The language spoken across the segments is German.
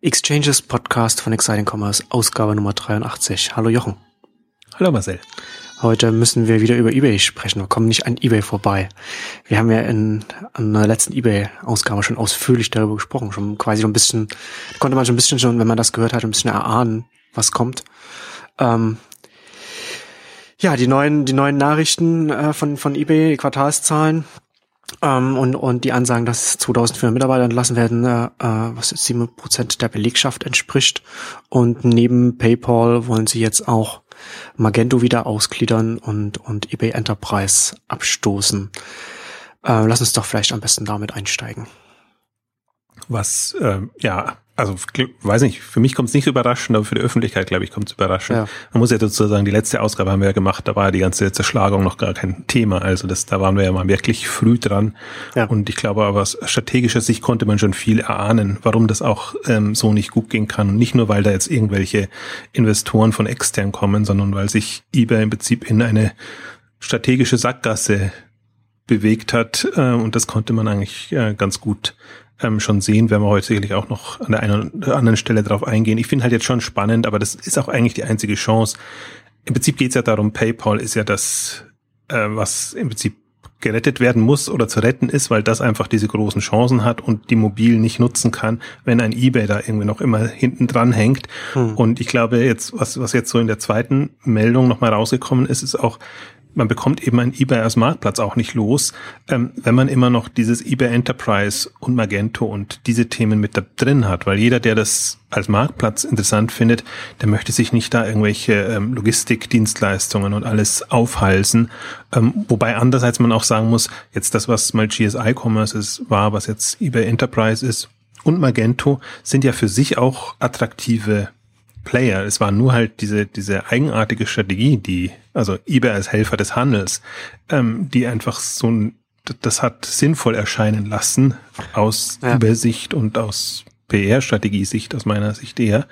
Exchanges Podcast von Exciting Commerce, Ausgabe Nummer 83. Hallo Jochen. Hallo Marcel. Heute müssen wir wieder über eBay sprechen. Wir kommen nicht an eBay vorbei. Wir haben ja in, in der letzten eBay-Ausgabe schon ausführlich darüber gesprochen. Schon quasi so ein bisschen, konnte man schon ein bisschen schon, wenn man das gehört hat, ein bisschen erahnen, was kommt. Ähm, ja, die neuen, die neuen Nachrichten äh, von, von eBay, die Quartalszahlen ähm, und, und die Ansagen, dass 2400 Mitarbeiter entlassen werden, äh, äh was jetzt 7% der Belegschaft entspricht. Und neben PayPal wollen sie jetzt auch Magento wieder ausgliedern und, und eBay Enterprise abstoßen. Äh, lass uns doch vielleicht am besten damit einsteigen. Was, äh, ja, also weiß nicht, für mich kommt es nicht so überraschend, aber für die Öffentlichkeit, glaube ich, kommt es überraschend. Ja. Man muss ja sozusagen, die letzte Ausgabe haben wir ja gemacht, da war ja die ganze Zerschlagung noch gar kein Thema. Also das, da waren wir ja mal wirklich früh dran. Ja. Und ich glaube aber aus strategischer Sicht konnte man schon viel erahnen, warum das auch ähm, so nicht gut gehen kann. Und nicht nur, weil da jetzt irgendwelche Investoren von extern kommen, sondern weil sich eBay im Prinzip in eine strategische Sackgasse bewegt hat. Äh, und das konnte man eigentlich äh, ganz gut ähm, schon sehen, werden wir heute sicherlich auch noch an der einen oder anderen Stelle drauf eingehen. Ich finde halt jetzt schon spannend, aber das ist auch eigentlich die einzige Chance. Im Prinzip geht es ja darum, PayPal ist ja das, äh, was im Prinzip gerettet werden muss oder zu retten ist, weil das einfach diese großen Chancen hat und die mobil nicht nutzen kann, wenn ein eBay da irgendwie noch immer hinten dran hängt. Hm. Und ich glaube jetzt, was, was jetzt so in der zweiten Meldung nochmal rausgekommen ist, ist auch, man bekommt eben ein eBay als Marktplatz auch nicht los, ähm, wenn man immer noch dieses eBay Enterprise und Magento und diese Themen mit da drin hat, weil jeder, der das als Marktplatz interessant findet, der möchte sich nicht da irgendwelche ähm, Logistikdienstleistungen und alles aufhalsen. Ähm, wobei andererseits man auch sagen muss, jetzt das, was mal GSI Commerce ist, war, was jetzt eBay Enterprise ist und Magento, sind ja für sich auch attraktive Player. Es war nur halt diese, diese eigenartige Strategie, die, also eBay als Helfer des Handels, ähm, die einfach so ein, das hat sinnvoll erscheinen lassen aus ja. Übersicht und aus PR-Strategiesicht, aus meiner Sicht eher.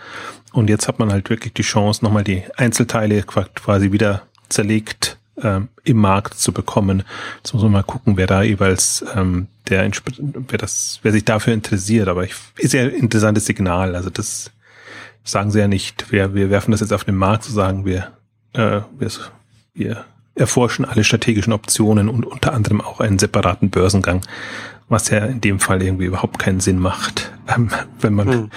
Und jetzt hat man halt wirklich die Chance, nochmal die Einzelteile quasi wieder zerlegt ähm, im Markt zu bekommen. Jetzt muss man mal gucken, wer da jeweils ähm, der wer das, wer sich dafür interessiert. Aber ich, ist ja ein interessantes Signal. Also das sagen sie ja nicht, wir, wir werfen das jetzt auf den Markt, so sagen wir, äh, wir, wir erforschen alle strategischen Optionen und unter anderem auch einen separaten Börsengang, was ja in dem Fall irgendwie überhaupt keinen Sinn macht, ähm, wenn man, hm.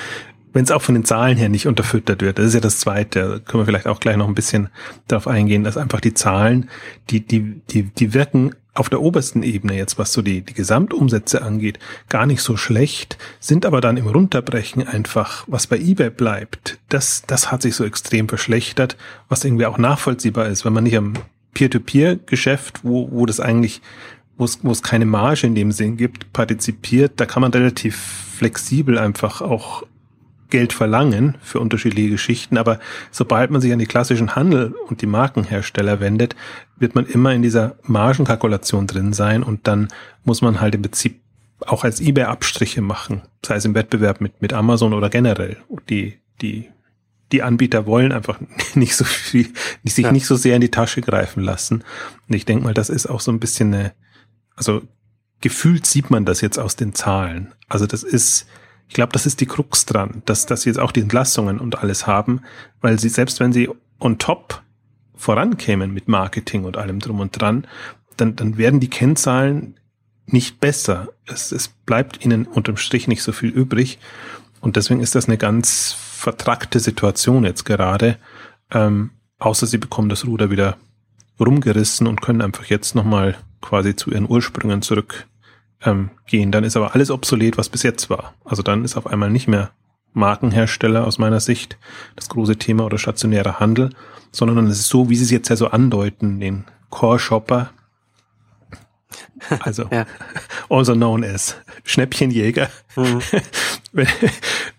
wenn es auch von den Zahlen her nicht unterfüttert wird. Das ist ja das Zweite. Da können wir vielleicht auch gleich noch ein bisschen darauf eingehen, dass einfach die Zahlen, die, die, die, die wirken auf der obersten Ebene jetzt, was so die, die Gesamtumsätze angeht, gar nicht so schlecht, sind aber dann im Runterbrechen einfach, was bei eBay bleibt, das, das hat sich so extrem verschlechtert, was irgendwie auch nachvollziehbar ist, wenn man nicht am Peer-to-Peer-Geschäft, wo, wo das eigentlich, wo es, wo es keine Marge in dem Sinn gibt, partizipiert, da kann man relativ flexibel einfach auch Geld verlangen für unterschiedliche Geschichten, aber sobald man sich an die klassischen Handel und die Markenhersteller wendet, wird man immer in dieser Margenkalkulation drin sein und dann muss man halt im Prinzip auch als eBay Abstriche machen, sei es im Wettbewerb mit, mit Amazon oder generell. Die, die, die Anbieter wollen einfach nicht so viel, sich ja. nicht so sehr in die Tasche greifen lassen. Und ich denke mal, das ist auch so ein bisschen eine, also gefühlt sieht man das jetzt aus den Zahlen. Also das ist, ich glaube, das ist die Krux dran, dass, dass sie jetzt auch die Entlassungen und alles haben, weil sie, selbst wenn sie on top vorankämen mit Marketing und allem drum und dran, dann, dann werden die Kennzahlen nicht besser. Es, es bleibt ihnen unterm Strich nicht so viel übrig. Und deswegen ist das eine ganz vertrackte Situation jetzt gerade. Ähm, außer sie bekommen das Ruder wieder rumgerissen und können einfach jetzt nochmal quasi zu ihren Ursprüngen zurück ähm, gehen. Dann ist aber alles obsolet, was bis jetzt war. Also dann ist auf einmal nicht mehr Markenhersteller aus meiner Sicht das große Thema oder stationärer Handel, sondern es ist so, wie sie es jetzt ja so andeuten, den Core-Shopper, also ja. also known as Schnäppchenjäger. Mhm.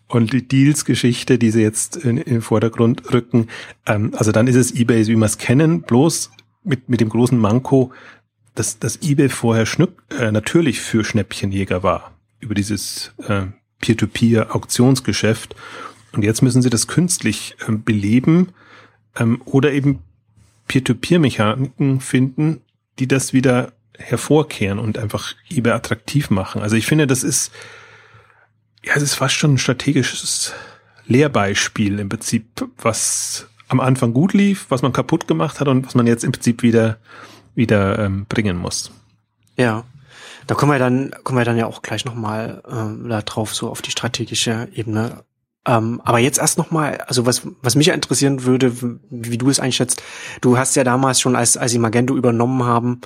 Und die Deals-Geschichte, die sie jetzt in, in den Vordergrund rücken, ähm, also dann ist es eBay, wie wir es kennen, bloß mit, mit dem großen Manko, dass, dass eBay vorher schnuck, äh, natürlich für Schnäppchenjäger war, über dieses äh, Peer-to-Peer-Auktionsgeschäft. Und jetzt müssen sie das künstlich äh, beleben ähm, oder eben Peer-to-Peer-Mechaniken finden, die das wieder hervorkehren und einfach eBay attraktiv machen. Also ich finde, das ist ja, es ist fast schon ein strategisches Lehrbeispiel im Prinzip, was am Anfang gut lief, was man kaputt gemacht hat und was man jetzt im Prinzip wieder, wieder ähm, bringen muss. Ja. Da kommen wir dann, kommen wir dann ja auch gleich nochmal ähm, da drauf, so auf die strategische Ebene. Ähm, aber jetzt erst nochmal, also was, was mich ja interessieren würde, wie du es einschätzt, du hast ja damals schon, als, als sie Magento übernommen haben,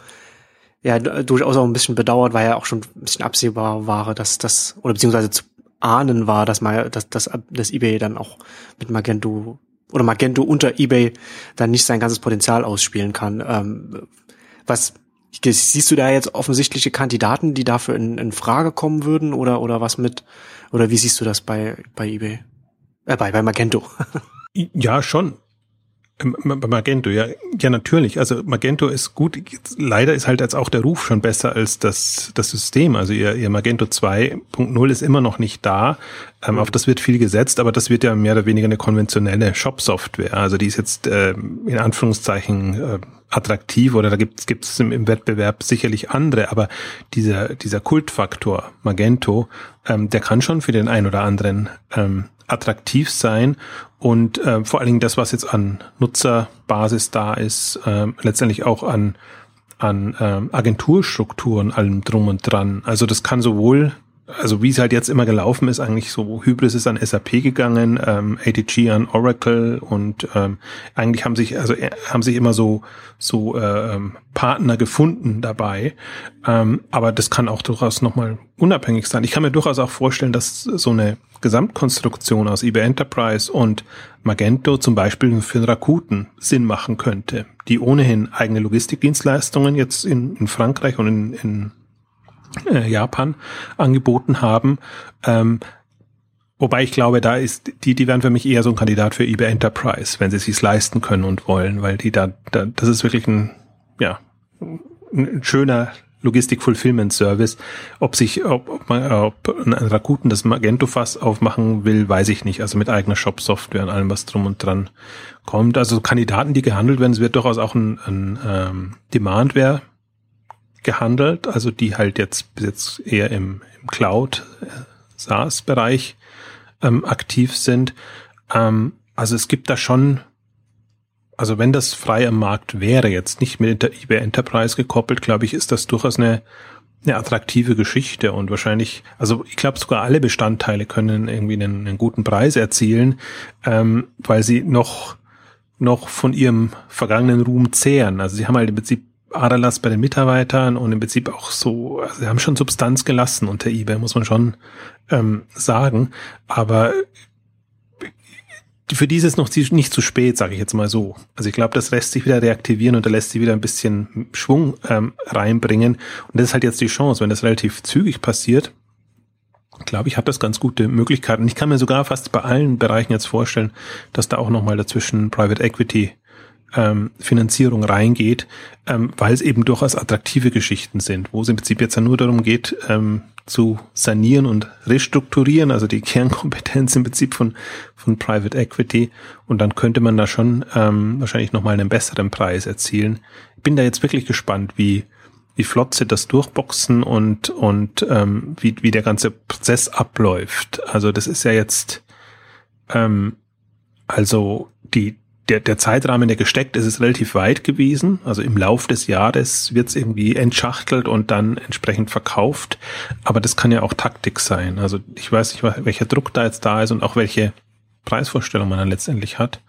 ja durchaus auch ein bisschen bedauert, weil ja auch schon ein bisschen absehbar war, dass das, oder beziehungsweise zu ahnen war, dass mal, dass, dass, dass eBay dann auch mit Magento oder Magento unter eBay dann nicht sein ganzes Potenzial ausspielen kann. Ähm, was siehst du da jetzt offensichtliche Kandidaten, die dafür in, in Frage kommen würden oder oder was mit oder wie siehst du das bei bei eBay? Äh, bei bei Magento. ja, schon. Ähm, Magento, ja, ja natürlich. Also Magento ist gut. Leider ist halt jetzt auch der Ruf schon besser als das das System. Also ihr, ihr Magento 2.0 ist immer noch nicht da. Ähm, auf das wird viel gesetzt, aber das wird ja mehr oder weniger eine konventionelle Shop-Software. Also die ist jetzt äh, in Anführungszeichen äh, attraktiv oder da gibt es im, im Wettbewerb sicherlich andere, aber dieser dieser Kultfaktor Magento, ähm, der kann schon für den einen oder anderen ähm, attraktiv sein und äh, vor allen Dingen das, was jetzt an Nutzerbasis da ist, äh, letztendlich auch an an ähm, Agenturstrukturen allem drum und dran. Also das kann sowohl also wie es halt jetzt immer gelaufen ist, eigentlich so Hybris ist an SAP gegangen, ähm, ATG an Oracle und ähm, eigentlich haben sich also äh, haben sich immer so so äh, ähm, Partner gefunden dabei, ähm, aber das kann auch durchaus nochmal unabhängig sein. Ich kann mir durchaus auch vorstellen, dass so eine Gesamtkonstruktion aus eBay Enterprise und Magento zum Beispiel für den Rakuten Sinn machen könnte, die ohnehin eigene Logistikdienstleistungen jetzt in, in Frankreich und in, in äh, Japan angeboten haben. Ähm, wobei ich glaube, da ist, die, die wären für mich eher so ein Kandidat für eBay Enterprise, wenn sie es sich leisten können und wollen, weil die da, da das ist wirklich ein, ja, ein schöner Logistik-Fulfillment-Service. Ob sich, ob, ob, man, ob ein Rakuten das Magento-Fass aufmachen will, weiß ich nicht. Also mit eigener Shop-Software und allem, was drum und dran kommt. Also Kandidaten, die gehandelt werden, es wird durchaus auch ein, ein ähm, Demandware gehandelt, also die halt jetzt bis jetzt eher im, im Cloud äh, SaaS-Bereich ähm, aktiv sind. Ähm, also es gibt da schon, also wenn das frei am Markt wäre, jetzt nicht mit der eBay Enterprise gekoppelt, glaube ich, ist das durchaus eine, eine attraktive Geschichte und wahrscheinlich, also ich glaube sogar alle Bestandteile können irgendwie einen, einen guten Preis erzielen, ähm, weil sie noch noch von ihrem vergangenen Ruhm zehren. Also sie haben halt im Prinzip Aderlass bei den Mitarbeitern und im Prinzip auch so, also sie haben schon Substanz gelassen unter eBay, muss man schon ähm, sagen. Aber für die ist es noch nicht zu spät, sage ich jetzt mal so. Also ich glaube, das lässt sich wieder reaktivieren und da lässt sich wieder ein bisschen Schwung ähm, reinbringen. Und das ist halt jetzt die Chance, wenn das relativ zügig passiert, glaube ich, hat das ganz gute Möglichkeiten. Ich kann mir sogar fast bei allen Bereichen jetzt vorstellen, dass da auch nochmal dazwischen Private Equity ähm, Finanzierung reingeht, ähm, weil es eben durchaus attraktive Geschichten sind, wo es im Prinzip jetzt ja nur darum geht, ähm, zu sanieren und restrukturieren, also die Kernkompetenz im Prinzip von, von Private Equity. Und dann könnte man da schon ähm, wahrscheinlich nochmal einen besseren Preis erzielen. Ich bin da jetzt wirklich gespannt, wie, wie flott sie das durchboxen und, und ähm, wie, wie der ganze Prozess abläuft. Also das ist ja jetzt, ähm, also die, der, der Zeitrahmen, der gesteckt ist, ist relativ weit gewesen. Also im Lauf des Jahres wird es irgendwie entschachtelt und dann entsprechend verkauft. Aber das kann ja auch Taktik sein. Also ich weiß nicht, welcher Druck da jetzt da ist und auch welche Preisvorstellung man dann letztendlich hat.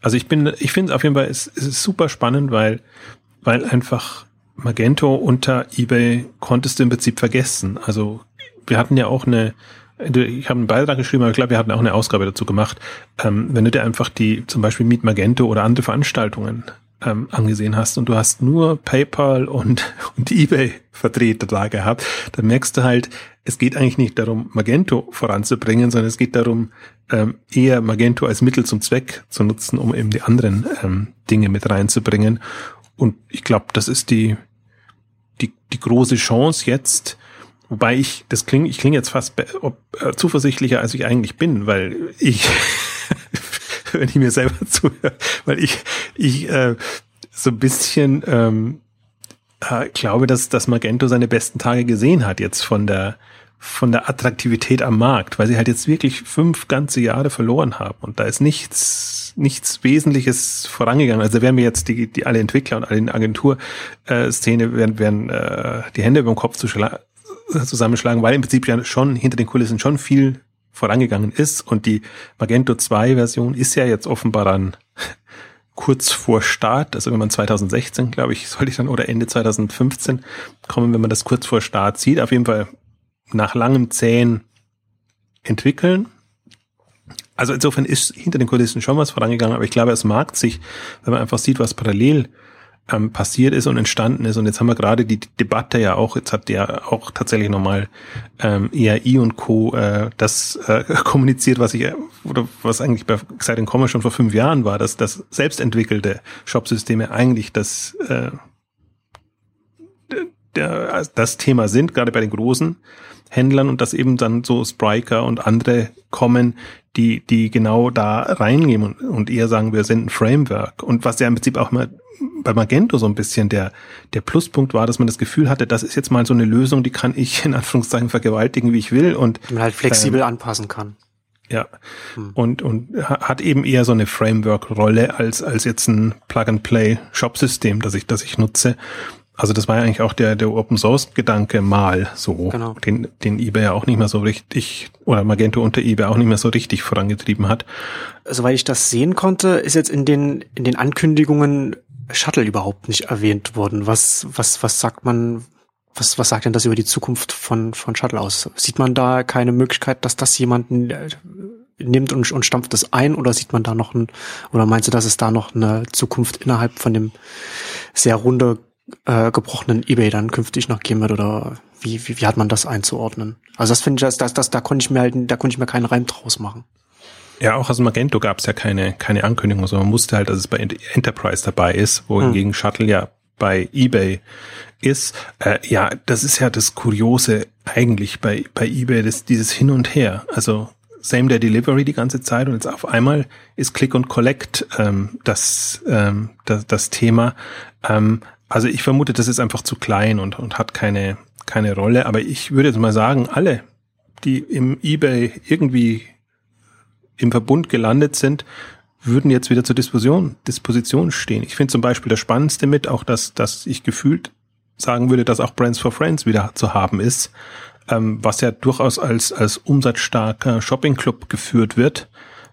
Also ich bin, ich finde auf jeden Fall, es, es ist super spannend, weil, weil einfach Magento unter eBay konntest du im Prinzip vergessen. Also wir hatten ja auch eine, ich habe einen Beitrag geschrieben, aber ich glaube, wir hatten auch eine Ausgabe dazu gemacht. Ähm, wenn du dir einfach die zum Beispiel Meet Magento oder andere Veranstaltungen ähm, angesehen hast und du hast nur PayPal und, und eBay-Vertreter da gehabt, dann merkst du halt, es geht eigentlich nicht darum, Magento voranzubringen, sondern es geht darum, ähm, eher Magento als Mittel zum Zweck zu nutzen, um eben die anderen ähm, Dinge mit reinzubringen. Und ich glaube, das ist die, die, die große Chance jetzt, Wobei ich, das klingt, ich klinge jetzt fast ob, äh, zuversichtlicher, als ich eigentlich bin, weil ich, wenn ich mir selber zuhöre, weil ich, ich äh, so ein bisschen ähm, äh, glaube, dass, dass Magento seine besten Tage gesehen hat jetzt von der von der Attraktivität am Markt, weil sie halt jetzt wirklich fünf ganze Jahre verloren haben und da ist nichts, nichts Wesentliches vorangegangen. Also werden wir jetzt die, die alle Entwickler und alle in Agenturszene werden, werden äh, die Hände über den Kopf zusammenschlagen, weil im Prinzip ja schon hinter den Kulissen schon viel vorangegangen ist und die Magento 2 Version ist ja jetzt offenbar dann kurz vor Start, also wenn man 2016, glaube ich, sollte ich dann oder Ende 2015 kommen, wenn man das kurz vor Start sieht. Auf jeden Fall nach langem Zähen entwickeln. Also insofern ist hinter den Kulissen schon was vorangegangen, aber ich glaube, es mag sich, wenn man einfach sieht, was parallel ähm, passiert ist und entstanden ist. Und jetzt haben wir gerade die Debatte ja auch, jetzt hat ja auch tatsächlich nochmal ähm, ERI und Co. Äh, das äh, kommuniziert, was ich, oder was eigentlich bei Exciting Commerce schon vor fünf Jahren war, dass das selbstentwickelte Shopsysteme eigentlich das äh, der, das Thema sind, gerade bei den großen Händlern und dass eben dann so Spriker und andere kommen, die, die genau da reingehen und, und eher sagen, wir sind ein Framework. Und was ja im Prinzip auch mal bei Magento so ein bisschen der, der Pluspunkt war, dass man das Gefühl hatte, das ist jetzt mal so eine Lösung, die kann ich in Anführungszeichen vergewaltigen, wie ich will und die man halt flexibel ähm, anpassen kann. Ja. Hm. Und, und hat eben eher so eine Framework-Rolle als, als jetzt ein Plug-and-Play-Shop-System, das ich, das ich nutze. Also das war ja eigentlich auch der, der Open Source Gedanke mal so, genau. den, den eBay ja auch nicht mehr so richtig, oder Magento unter eBay auch nicht mehr so richtig vorangetrieben hat. Soweit ich das sehen konnte, ist jetzt in den, in den Ankündigungen Shuttle überhaupt nicht erwähnt worden. Was, was, was sagt man, was, was sagt denn das über die Zukunft von, von Shuttle aus? Sieht man da keine Möglichkeit, dass das jemanden äh, nimmt und, und stampft es ein oder sieht man da noch ein, oder meinst du, dass es da noch eine Zukunft innerhalb von dem sehr runde äh, gebrochenen eBay dann künftig noch geben wird oder wie, wie, wie hat man das einzuordnen? Also das finde ich, das, das, das, da konnte ich mir halt, da konnte ich mir keinen Reim draus machen. Ja, auch aus Magento gab es ja keine, keine Ankündigung, sondern man wusste halt, dass es bei Enterprise dabei ist, wohingegen hm. Shuttle ja bei eBay ist. Äh, ja, das ist ja das Kuriose eigentlich bei, bei eBay, das, dieses Hin und Her. Also Same Day Delivery die ganze Zeit und jetzt auf einmal ist Click und Collect ähm, das, ähm, das, das Thema. Ähm, also ich vermute, das ist einfach zu klein und, und hat keine, keine Rolle. Aber ich würde jetzt mal sagen, alle, die im eBay irgendwie im Verbund gelandet sind, würden jetzt wieder zur Disposition, Disposition stehen. Ich finde zum Beispiel das Spannendste mit, auch dass, dass ich gefühlt sagen würde, dass auch Brands for Friends wieder zu haben ist, ähm, was ja durchaus als, als umsatzstarker Shopping-Club geführt wird.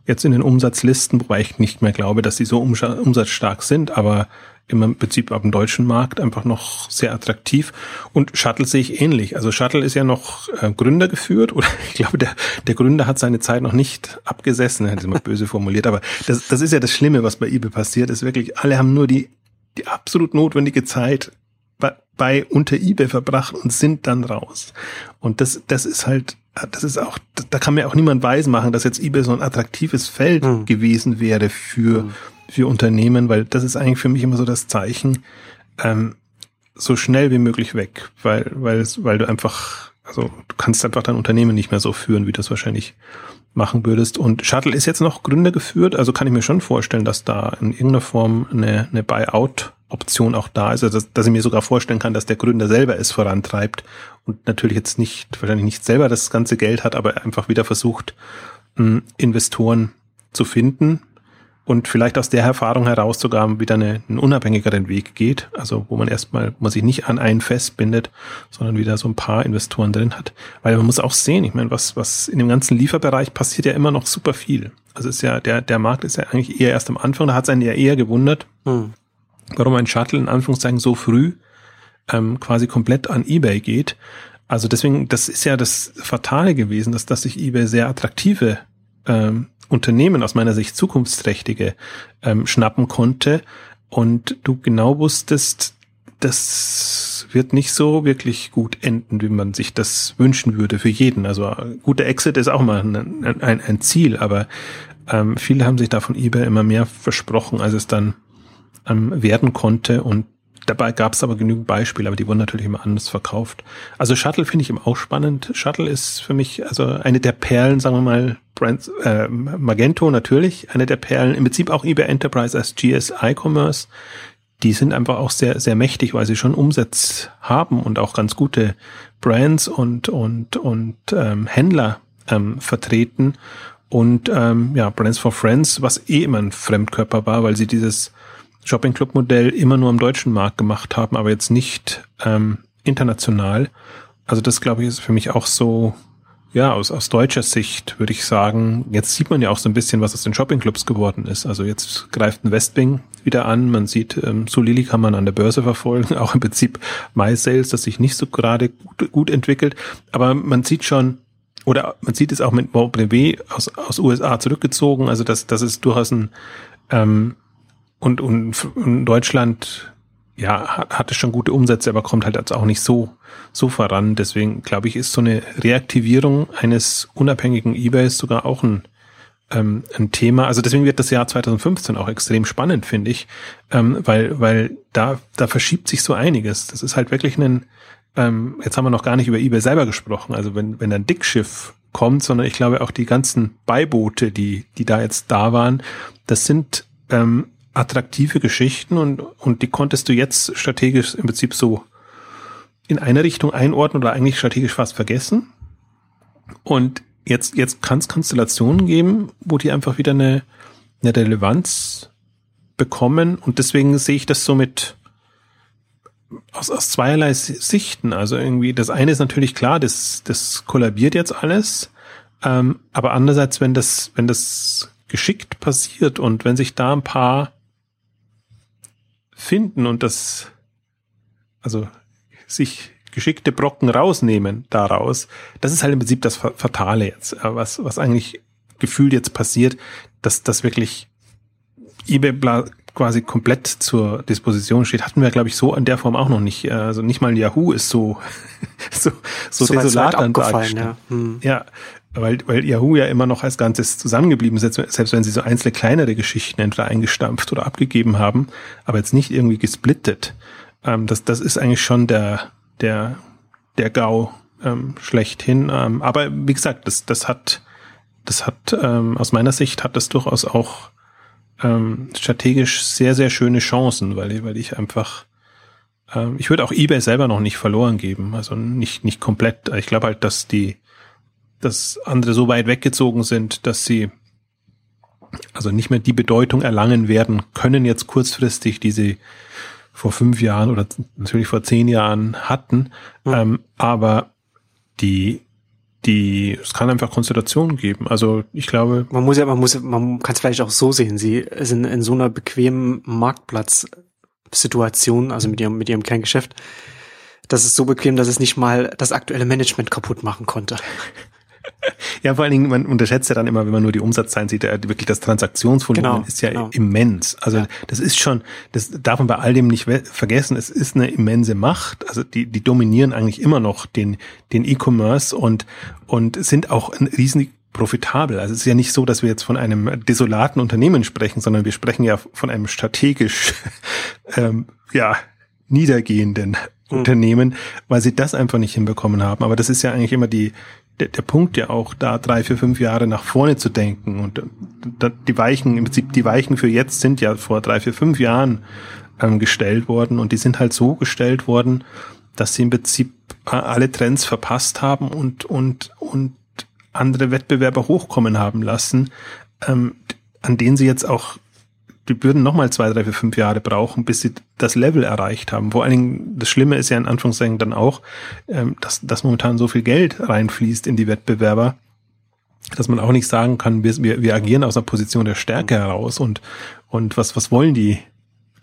Jetzt in den Umsatzlisten, wobei ich nicht mehr glaube, dass die so umsatzstark sind, aber im Prinzip auf dem deutschen Markt einfach noch sehr attraktiv. Und Shuttle sehe ich ähnlich. Also Shuttle ist ja noch äh, Gründer geführt oder ich glaube, der, der Gründer hat seine Zeit noch nicht abgesessen, das ist immer böse formuliert, aber das, das ist ja das Schlimme, was bei eBay passiert, ist wirklich, alle haben nur die, die absolut notwendige Zeit bei, bei unter eBay verbracht und sind dann raus. Und das, das ist halt, das ist auch, da kann mir auch niemand weismachen, dass jetzt eBay so ein attraktives Feld mhm. gewesen wäre für mhm für Unternehmen, weil das ist eigentlich für mich immer so das Zeichen, ähm, so schnell wie möglich weg, weil, weil, weil du einfach, also du kannst einfach dein Unternehmen nicht mehr so führen, wie du es wahrscheinlich machen würdest. Und Shuttle ist jetzt noch Gründer geführt, also kann ich mir schon vorstellen, dass da in irgendeiner Form eine, eine Buyout-Option auch da ist, also dass, dass ich mir sogar vorstellen kann, dass der Gründer selber es vorantreibt und natürlich jetzt nicht, wahrscheinlich nicht selber das ganze Geld hat, aber einfach wieder versucht, Investoren zu finden, und vielleicht aus der Erfahrung heraus sogar wieder eine, einen unabhängigeren Weg geht, also wo man erstmal, wo man sich nicht an einen festbindet, sondern wieder so ein paar Investoren drin hat. Weil man muss auch sehen, ich meine, was, was in dem ganzen Lieferbereich passiert ja immer noch super viel. Also ist ja, der, der Markt ist ja eigentlich eher erst am Anfang, da hat es einen ja eher gewundert, hm. Warum ein Shuttle in Anführungszeichen so früh ähm, quasi komplett an Ebay geht. Also deswegen, das ist ja das Fatale gewesen, dass, dass sich eBay sehr attraktive ähm, Unternehmen aus meiner Sicht zukunftsträchtige ähm, schnappen konnte und du genau wusstest, das wird nicht so wirklich gut enden, wie man sich das wünschen würde für jeden. Also guter Exit ist auch mal ein, ein, ein Ziel, aber ähm, viele haben sich da von eBay immer mehr versprochen, als es dann ähm, werden konnte und Dabei gab es aber genügend Beispiele, aber die wurden natürlich immer anders verkauft. Also Shuttle finde ich eben auch spannend. Shuttle ist für mich also eine der Perlen, sagen wir mal, Brands, äh, Magento natürlich, eine der Perlen, im Prinzip auch eBay Enterprise als GSI Commerce. die sind einfach auch sehr, sehr mächtig, weil sie schon Umsatz haben und auch ganz gute Brands und, und, und ähm, Händler ähm, vertreten. Und ähm, ja, Brands for Friends, was eh immer ein Fremdkörper war, weil sie dieses Shopping Club Modell immer nur am deutschen Markt gemacht haben, aber jetzt nicht ähm, international. Also das glaube ich ist für mich auch so ja, aus, aus deutscher Sicht würde ich sagen, jetzt sieht man ja auch so ein bisschen, was aus den Shoppingclubs geworden ist. Also jetzt greift ein Westwing wieder an. Man sieht, ähm, Solili kann man an der Börse verfolgen, auch im Prinzip MySales, das sich nicht so gerade gut, gut entwickelt. Aber man sieht schon, oder man sieht es auch mit BMW aus, aus USA zurückgezogen. Also das, das ist durchaus ein, ähm, und, und, und Deutschland ja, hatte schon gute Umsätze, aber kommt halt jetzt auch nicht so, so voran. Deswegen glaube ich, ist so eine Reaktivierung eines unabhängigen Ebays sogar auch ein, ähm, ein Thema. Also deswegen wird das Jahr 2015 auch extrem spannend, finde ich, ähm, weil, weil da, da verschiebt sich so einiges. Das ist halt wirklich ein, ähm, jetzt haben wir noch gar nicht über eBay selber gesprochen. Also wenn, wenn ein Dickschiff kommt, sondern ich glaube auch die ganzen Beiboote, die, die da jetzt da waren, das sind ähm, attraktive Geschichten und, und die konntest du jetzt strategisch im Prinzip so in eine Richtung einordnen oder eigentlich strategisch fast vergessen. Und jetzt, jetzt kann es Konstellationen geben, wo die einfach wieder eine, eine Relevanz bekommen und deswegen sehe ich das so mit aus, aus zweierlei Sichten. Also irgendwie, das eine ist natürlich klar, das, das kollabiert jetzt alles. Ähm, aber andererseits, wenn das, wenn das geschickt passiert und wenn sich da ein paar finden und das, also sich geschickte Brocken rausnehmen daraus, das ist halt im Prinzip das Fatale jetzt, äh, was, was eigentlich gefühlt jetzt passiert, dass das wirklich eBay quasi komplett zur Disposition steht, hatten wir, glaube ich, so in der Form auch noch nicht. Äh, also nicht mal Yahoo ist so, so, so, so desolat dann ja. Hm. ja, weil, weil Yahoo ja immer noch als Ganzes zusammengeblieben ist, selbst wenn sie so einzelne kleinere Geschichten entweder eingestampft oder abgegeben haben, aber jetzt nicht irgendwie gesplittet. Ähm, das, das ist eigentlich schon der, der, der GAU ähm, schlechthin. Ähm, aber wie gesagt, das, das hat, das hat ähm, aus meiner Sicht hat das durchaus auch ähm, strategisch sehr, sehr schöne Chancen, weil, weil ich einfach ähm, ich würde auch eBay selber noch nicht verloren geben, also nicht, nicht komplett. Ich glaube halt, dass die dass andere so weit weggezogen sind, dass sie also nicht mehr die Bedeutung erlangen werden können jetzt kurzfristig, die sie vor fünf Jahren oder natürlich vor zehn Jahren hatten. Mhm. Ähm, aber die, die, es kann einfach Konstellationen geben. Also ich glaube. Man muss ja, man muss, man kann es vielleicht auch so sehen. Sie sind in so einer bequemen Marktplatzsituation, also mit ihrem, mit ihrem kleinen Geschäft. Das ist so bequem, dass es nicht mal das aktuelle Management kaputt machen konnte. Ja, vor allen Dingen, man unterschätzt ja dann immer, wenn man nur die Umsatzzahlen sieht, wirklich das Transaktionsvolumen genau, ist ja genau. immens. Also ja. das ist schon, das darf man bei all dem nicht vergessen, es ist eine immense Macht. Also die, die dominieren eigentlich immer noch den, den E-Commerce und, und sind auch ein riesen profitabel. Also es ist ja nicht so, dass wir jetzt von einem desolaten Unternehmen sprechen, sondern wir sprechen ja von einem strategisch ähm, ja niedergehenden hm. Unternehmen, weil sie das einfach nicht hinbekommen haben. Aber das ist ja eigentlich immer die der, der Punkt ja auch, da drei, vier, fünf Jahre nach vorne zu denken. Und da, die Weichen, im Prinzip die Weichen für jetzt sind ja vor drei, vier, fünf Jahren ähm, gestellt worden und die sind halt so gestellt worden, dass sie im Prinzip äh, alle Trends verpasst haben und, und, und andere Wettbewerber hochkommen haben lassen, ähm, an denen sie jetzt auch die würden nochmal zwei, drei, vier, fünf Jahre brauchen, bis sie das Level erreicht haben. Vor allen Dingen, das Schlimme ist ja in Anführungszeichen dann auch, ähm, dass, dass momentan so viel Geld reinfließt in die Wettbewerber, dass man auch nicht sagen kann, wir, wir, wir agieren aus einer Position der Stärke heraus und, und was, was wollen die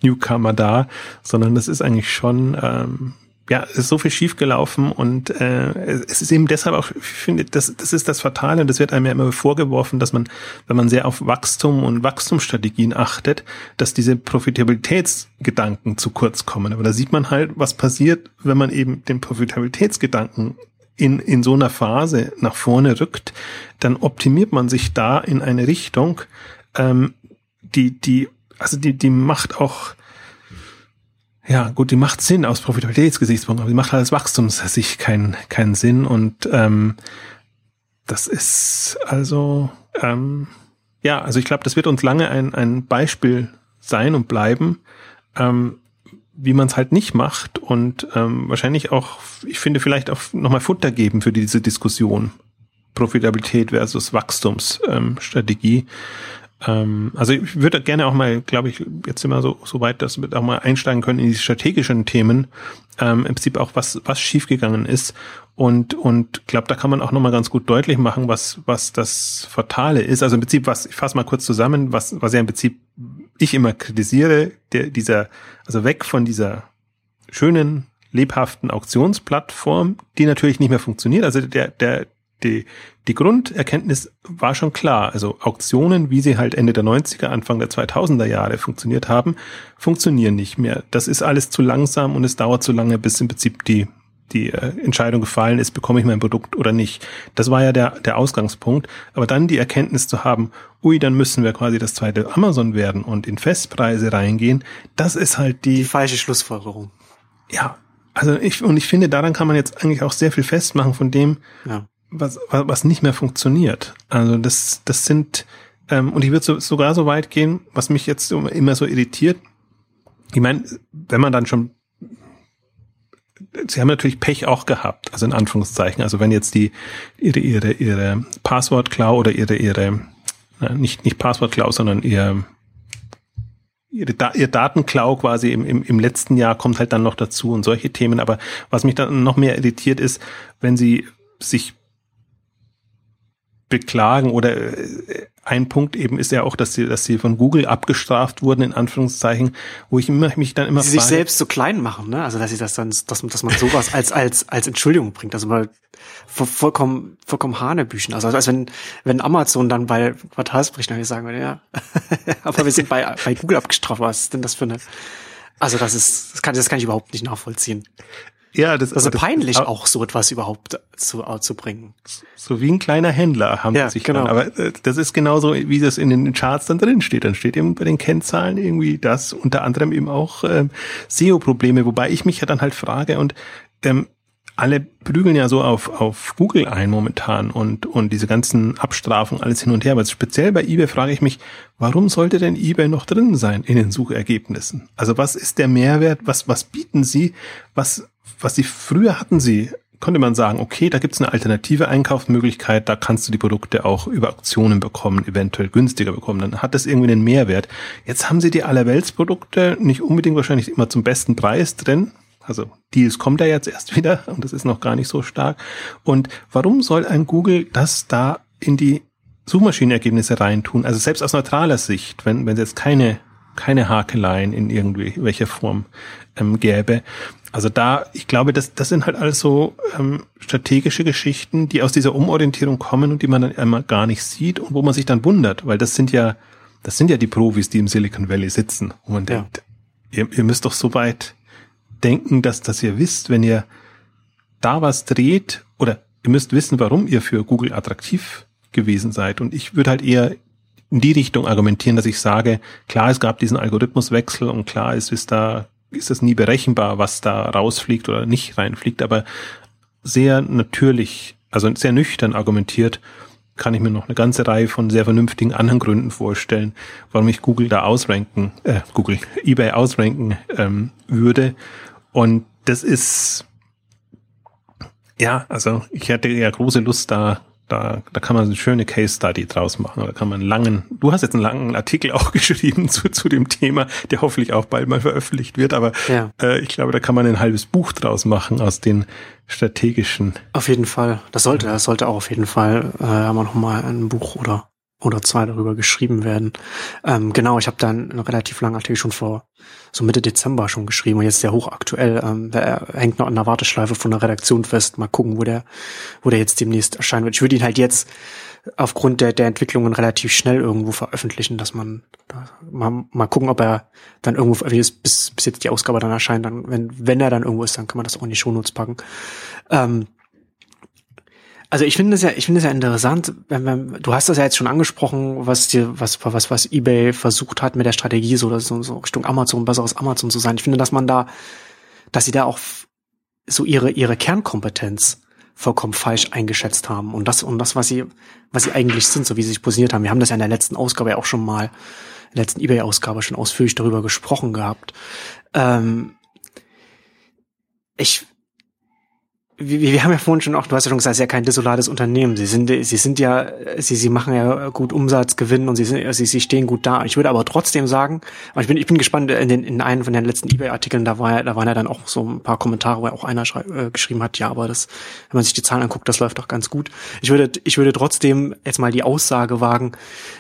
Newcomer da, sondern das ist eigentlich schon, ähm, ja, es ist so viel schiefgelaufen und äh, es ist eben deshalb auch, ich finde, das, das ist das Fatale und das wird einem ja immer vorgeworfen, dass man, wenn man sehr auf Wachstum und Wachstumsstrategien achtet, dass diese Profitabilitätsgedanken zu kurz kommen. Aber da sieht man halt, was passiert, wenn man eben den Profitabilitätsgedanken in, in so einer Phase nach vorne rückt, dann optimiert man sich da in eine Richtung, ähm, die, die, also die, die macht auch ja, gut, die macht Sinn aus Profitabilitätsgesichtspunkten, aber die macht halt als Wachstumssicht keinen keinen Sinn und ähm, das ist also ähm, ja, also ich glaube, das wird uns lange ein, ein Beispiel sein und bleiben, ähm, wie man es halt nicht macht und ähm, wahrscheinlich auch, ich finde, vielleicht auch nochmal Futter geben für diese Diskussion. Profitabilität versus Wachstumsstrategie. Ähm, also ich würde gerne auch mal, glaube ich, jetzt immer so, so weit, dass wir auch mal einsteigen können in die strategischen Themen, ähm, im Prinzip auch was, was schiefgegangen ist. Und, und glaube, da kann man auch nochmal ganz gut deutlich machen, was, was das Fatale ist. Also im Prinzip, was, ich fasse mal kurz zusammen, was, was ja im Prinzip ich immer kritisiere, der, dieser, also weg von dieser schönen, lebhaften Auktionsplattform, die natürlich nicht mehr funktioniert. Also der, der, die, die Grunderkenntnis war schon klar. Also Auktionen, wie sie halt Ende der 90er, Anfang der 2000er Jahre funktioniert haben, funktionieren nicht mehr. Das ist alles zu langsam und es dauert zu lange, bis im Prinzip die, die äh, Entscheidung gefallen ist, bekomme ich mein Produkt oder nicht. Das war ja der, der Ausgangspunkt. Aber dann die Erkenntnis zu haben, ui, dann müssen wir quasi das zweite Amazon werden und in Festpreise reingehen, das ist halt die, die falsche Schlussfolgerung. Ja, also ich, und ich finde, daran kann man jetzt eigentlich auch sehr viel festmachen von dem, ja was, was nicht mehr funktioniert. Also das, das sind, ähm, und ich würde so, sogar so weit gehen, was mich jetzt immer so irritiert. Ich meine, wenn man dann schon Sie haben natürlich Pech auch gehabt, also in Anführungszeichen. Also wenn jetzt die ihre ihre ihre Passwortklau oder ihre ihre äh, nicht nicht Passwortklau, sondern ihr ihre ihr Datenklau quasi im, im, im letzten Jahr kommt halt dann noch dazu und solche Themen. Aber was mich dann noch mehr irritiert ist, wenn sie sich beklagen oder äh, ein Punkt eben ist ja auch, dass sie, dass sie von Google abgestraft wurden, in Anführungszeichen, wo ich immer, mich dann immer sie frage, sich selbst so klein machen, ne? Also, dass sie das dann, dass, dass man sowas als, als, als Entschuldigung bringt. Also, mal vollkommen, vollkommen Hanebüchen. Also, als wenn, wenn Amazon dann bei Quartalsberichten sagen würde, ja, aber wir sind bei, bei Google abgestraft. Was ist denn das für eine, also, das ist, das kann, das kann ich überhaupt nicht nachvollziehen. Ja, das, also das, peinlich das, auch so etwas überhaupt zu, zu bringen. So wie ein kleiner Händler haben ja, sich genau. dann. Aber äh, das ist genauso, wie das in den Charts dann drin steht. Dann steht eben bei den Kennzahlen irgendwie das, unter anderem eben auch ähm, SEO-Probleme, wobei ich mich ja dann halt frage und ähm, alle prügeln ja so auf, auf Google ein momentan und, und diese ganzen Abstrafungen, alles hin und her. Aber speziell bei eBay frage ich mich, warum sollte denn eBay noch drin sein in den Suchergebnissen? Also was ist der Mehrwert? Was, was bieten sie? Was, was sie früher hatten sie, konnte man sagen, okay, da gibt es eine alternative Einkaufsmöglichkeit, da kannst du die Produkte auch über Auktionen bekommen, eventuell günstiger bekommen, dann hat das irgendwie einen Mehrwert. Jetzt haben sie die Allerweltsprodukte nicht unbedingt wahrscheinlich immer zum besten Preis drin, also Deals kommt da jetzt erst wieder und das ist noch gar nicht so stark. Und warum soll ein Google das da in die Suchmaschinenergebnisse reintun? Also selbst aus neutraler Sicht, wenn, wenn es jetzt keine, keine Hakeleien in irgendwie welcher Form ähm, gäbe, also da, ich glaube, das, das sind halt alles so ähm, strategische Geschichten, die aus dieser Umorientierung kommen und die man dann einmal gar nicht sieht und wo man sich dann wundert, weil das sind ja, das sind ja die Profis, die im Silicon Valley sitzen. Und man ja. denkt, ihr, ihr müsst doch so weit denken, dass, dass ihr wisst, wenn ihr da was dreht oder ihr müsst wissen, warum ihr für Google attraktiv gewesen seid. Und ich würde halt eher in die Richtung argumentieren, dass ich sage, klar, es gab diesen Algorithmuswechsel und klar, es ist da ist das nie berechenbar, was da rausfliegt oder nicht reinfliegt, aber sehr natürlich, also sehr nüchtern argumentiert, kann ich mir noch eine ganze Reihe von sehr vernünftigen anderen Gründen vorstellen, warum ich Google da ausranken, äh, Google, eBay ausranken ähm, würde. Und das ist, ja, also ich hätte ja große Lust da da, da kann man eine schöne Case Study draus machen. Oder kann man einen langen, du hast jetzt einen langen Artikel auch geschrieben zu, zu dem Thema, der hoffentlich auch bald mal veröffentlicht wird. Aber ja. äh, ich glaube, da kann man ein halbes Buch draus machen aus den strategischen. Auf jeden Fall. Das sollte, das sollte auch auf jeden Fall äh, mal ein Buch oder oder zwei darüber geschrieben werden. Ähm, genau, ich habe dann einen relativ langen Artikel schon vor so Mitte Dezember schon geschrieben und jetzt sehr hochaktuell. Ähm, der hängt noch an der Warteschleife von der Redaktion fest. Mal gucken, wo der, wo der jetzt demnächst erscheinen wird. Ich würde ihn halt jetzt aufgrund der, der Entwicklungen relativ schnell irgendwo veröffentlichen, dass man da mal, mal gucken, ob er dann irgendwo bis, bis jetzt die Ausgabe dann erscheint. Dann, wenn, wenn er dann irgendwo ist, dann kann man das auch in die Shownotes packen. Ähm, also ich finde es ja, ich finde es ja interessant, wenn, wenn, du hast das ja jetzt schon angesprochen, was dir, was, was, was eBay versucht hat mit der Strategie, so, so, so Richtung Amazon, besseres Amazon zu sein. Ich finde, dass man da, dass sie da auch so ihre, ihre Kernkompetenz vollkommen falsch eingeschätzt haben. Und das, und das, was sie, was sie eigentlich sind, so wie sie sich positioniert haben. Wir haben das ja in der letzten Ausgabe ja auch schon mal, in der letzten eBay-Ausgabe schon ausführlich darüber gesprochen gehabt. Ähm, ich, wir, wir haben ja vorhin schon auch, du hast ja schon gesagt, es ist ja kein desolates Unternehmen. Sie sind, sie sind ja, sie, sie machen ja gut Umsatz, Gewinn und sie sind, sie, sie stehen gut da. Ich würde aber trotzdem sagen, ich bin, ich bin gespannt, in den, in einem von den letzten eBay-Artikeln, da war ja, da waren ja dann auch so ein paar Kommentare, wo auch einer äh, geschrieben hat, ja, aber das, wenn man sich die Zahlen anguckt, das läuft doch ganz gut. Ich würde, ich würde trotzdem jetzt mal die Aussage wagen,